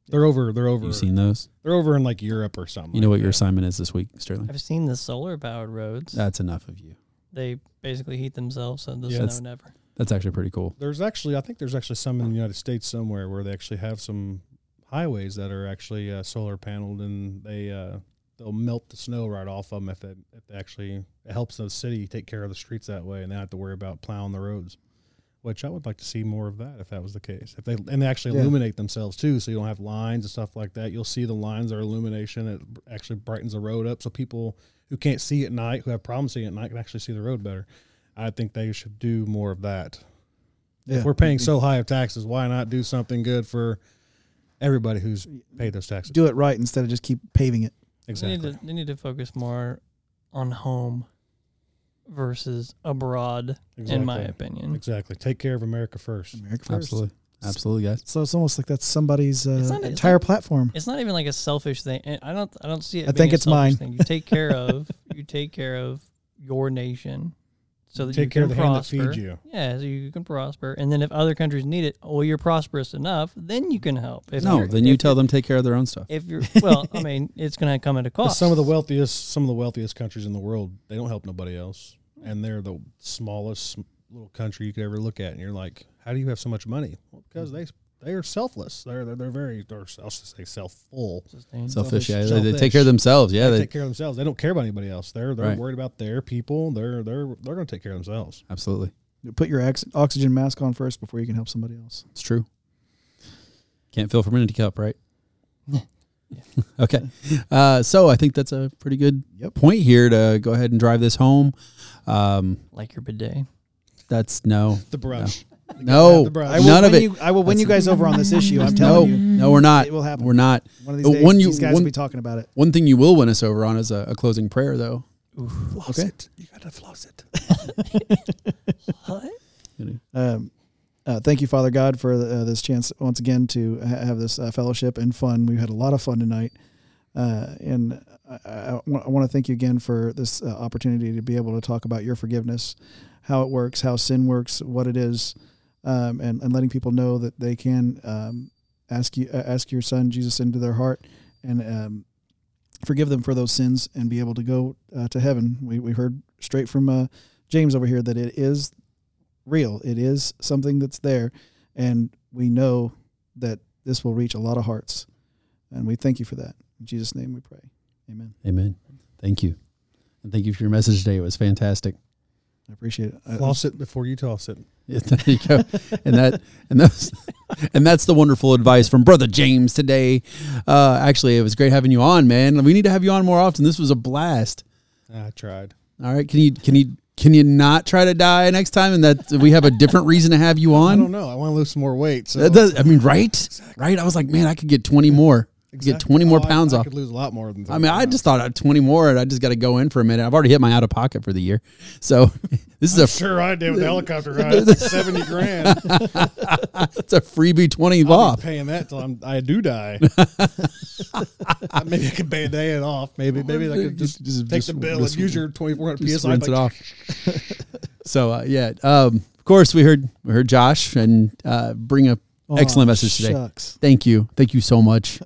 They're over. They're over. You've seen those? They're over in like Europe or something. You know like what your that. assignment is this week, Sterling? I've seen the solar powered roads. That's enough of you. They basically heat themselves, so the Yeah, snow never. That's actually pretty cool. There's actually, I think there's actually some in the United States somewhere where they actually have some highways that are actually uh, solar paneled, and they uh, they'll melt the snow right off of them if it, if they actually it helps the city take care of the streets that way, and they don't have to worry about plowing the roads. Which I would like to see more of that if that was the case. If they and they actually Yeah. illuminate themselves too, so you don't have lines and stuff like that. You'll see the lines are illumination. It actually brightens the road up, so people who can't see at night, who have problems seeing at night, can actually see the road better. I think they should do more of that. Yeah. If we're paying so high of taxes, why not do something good for everybody who's paid those taxes? do it right instead of just keep paving it. exactly. They need, to, they need to focus more on home versus abroad, in my opinion. Exactly. Take care of America first. America first. Absolutely. Absolutely, guys. So it's almost like that's somebody's uh, not- entire not- platform. It's not even like a selfish thing. and I don't. I don't see it. I being think a it's mine. Thing. You take care of. You take care of your nation, so that Take you care can of the hand that prosper. feeds you. Yeah, so you can prosper, and then if other countries need it, well, you're prosperous enough, then you can help. If no, then you if tell them take care of their own stuff. If you're well, I mean, it's going to come at a But cost. some of the wealthiest, some of the wealthiest countries in the world, they don't help nobody else, and they're the smallest little country you could ever look at, and you're like, how do you have so much money? Well, because they they are selfless. They're they're, they're very they're I'll just say self-full. Selfish, selfish, yeah. They, they take care of themselves. Yeah, they, they, take care of themselves. They don't care about anybody else. They're they're Right. worried about their people. They're they're they're going to take care of themselves. absolutely. Put your ox- oxygen mask on first before you can help somebody else. It's true. Can't fill from an empty cup, right? okay. Uh, so I think that's a pretty good Yep. point here to go ahead and drive this home. Um, like your bidet. that's no, The brush. You No. gotta have the brush. I will None of it. You, I will win you guys over on this issue. I'm no, you, no, we're not. it will happen. We're not. One of these Uh, days, one you- these guys one- will be talking about it. One thing you will win us over on is a, a closing prayer, though. Floss Okay. it. You gotta floss it. What? Um, uh, thank you, Father God, for uh, this chance once again to ha- have this uh, fellowship and fun. We had a lot of fun tonight, uh, and I, I, want to thank you again for this uh, opportunity to be able to talk about your forgiveness, how it works, how sin works, what it is, um, and and letting people know that they can um, ask you uh, ask your Son Jesus into their heart and um, forgive them for those sins and be able to go uh, to heaven. We we heard straight from uh, James over here that it is real. It is something that's there, and we know that this will reach a lot of hearts, and we thank you for that. In Jesus' name, we pray. Amen. Amen. Thank you. And thank you for your message today. It was fantastic. I appreciate it. I- Floss it before you toss it. Yeah, there you go. and that and that's and that's the wonderful advice from brother James today. Uh, actually, it was great having you on, man. We need to have you on more often. This was a blast. I tried. All right, can you can you can you not try to die next time, and that we have a different reason to have you on? I don't know. I want to lose some more weight. So That does, I mean, right, right. I was like, man, I could get twenty more. I could Get twenty more Oh, I- pounds I, off. could lose a lot more than. I mean, I just thought I'd 20 more, and I just got to go in for a minute. I've already hit my out of pocket for the year, so this is a Sure, I did with the helicopter ride. It's seventy grand. it's a freebie 20 I'll be off. paying that till I'm, I do die. maybe I could band it off. Maybe maybe I could just, Just- take just- the bill just- and use your twenty four hundred Just psi. rinse like, it off. so uh, yeah, um, of course, we heard we heard Josh and uh, bring a Oh, Excellent message today. Shucks. thank you, thank you so much.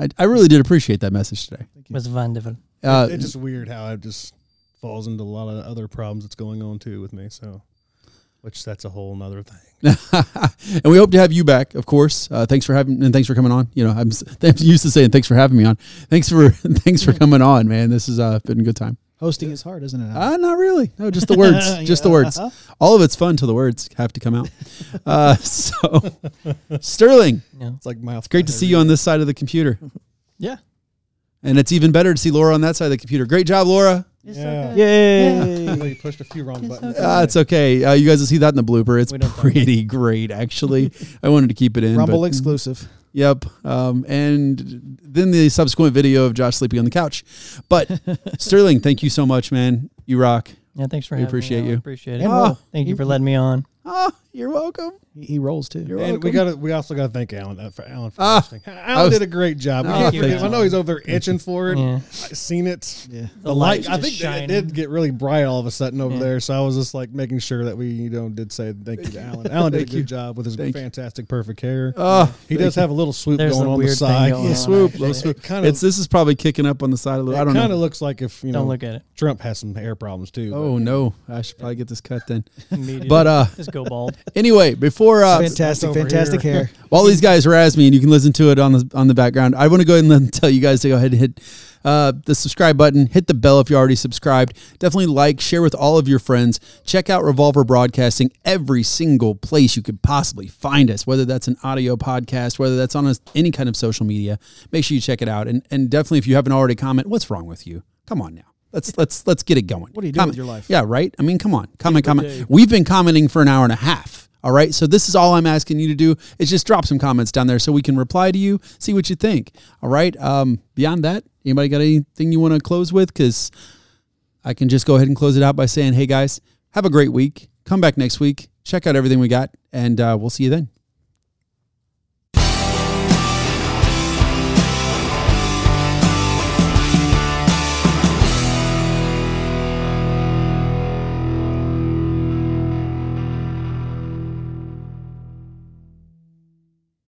I, I really did appreciate that message today. was wonderful. Uh, it's just weird how it just falls into a lot of other problems that's going on too with me. So, which that's a whole nother thing. and we hope to have you back, of course. Uh, thanks for having and thanks for coming on. You know, I'm, s- I'm used to saying thanks for having me on. Thanks for thanks for coming on, man. This has uh, been a good time. Hosting is hard, isn't it? Uh, not really. No, just the words. just the Yeah. words. All of it's fun till the words have to come out. Uh, so, Sterling, Yeah. It's like mouth. it's great to see you on this side of the computer, Yeah. and it's even better to see Laura on that side of the computer. Great job, Laura. Yeah. Yay. you pushed a few wrong It's buttons. okay. Uh, it's okay. Uh, you guys will see that in the blooper. It's We don't talk pretty great, actually. I wanted to keep it in. Rumble but- exclusive. Yep. Um, and then the subsequent video of Josh sleeping on the couch. But Sterling, thank you so much, man. You rock. Yeah, thanks for We having appreciate me. on. you. Appreciate it. And Ah. roll. Thank you for letting me on. Oh, you're welcome. He, he rolls too. You're And we got to we also got to thank Alan uh, for Alan for Ah, hosting. Alan was- did a great job. We Ah, can't forget- I know he's over there itching for it. Yeah. I seen it. Yeah. The, light's light, I think it did get really bright all of a sudden over Yeah. there. So I was just like making sure that we, you know, did say thank you to Alan. Alan did a good you. job with his Thank you. fantastic, perfect hair. Oh, he does have a little swoop There's going a on the weird thing side. going Yeah, on, swoop, actually. little swoop. Kind of, It's this is probably kicking up on the side a little. I don't know. kind of looks like if you know Don't look at it. Trump has some hair problems too. Oh no, I should probably get this cut then. Immediately. But uh, just go bald. anyway, before uh, Fantastic, fantastic here. hair. while these guys razz me, and you can listen to it on the on the background, I want to go ahead and tell you guys to go ahead and hit uh, the subscribe button, hit the bell if you're already subscribed. Definitely like, share with all of your friends. Check out Revolver Broadcasting every single place you could possibly find us, whether that's an audio podcast, whether that's on a, any kind of social media. Make sure you check it out, and and definitely if you haven't already comment, what's wrong with you? Come on now. Let's let's let's get it going. What are you doing Comment- with your life? Yeah, right. I mean, come on, comment, comment. day. We've been commenting for an hour and a half. All right. So this is all I'm asking you to do is just drop some comments down there so we can reply to you, see what you think. All right. Um, beyond that, anybody got anything you want to close with? Because I can just go ahead and close it out by saying, hey guys, have a great week. Come back next week. Check out everything we got, and uh, we'll see you then.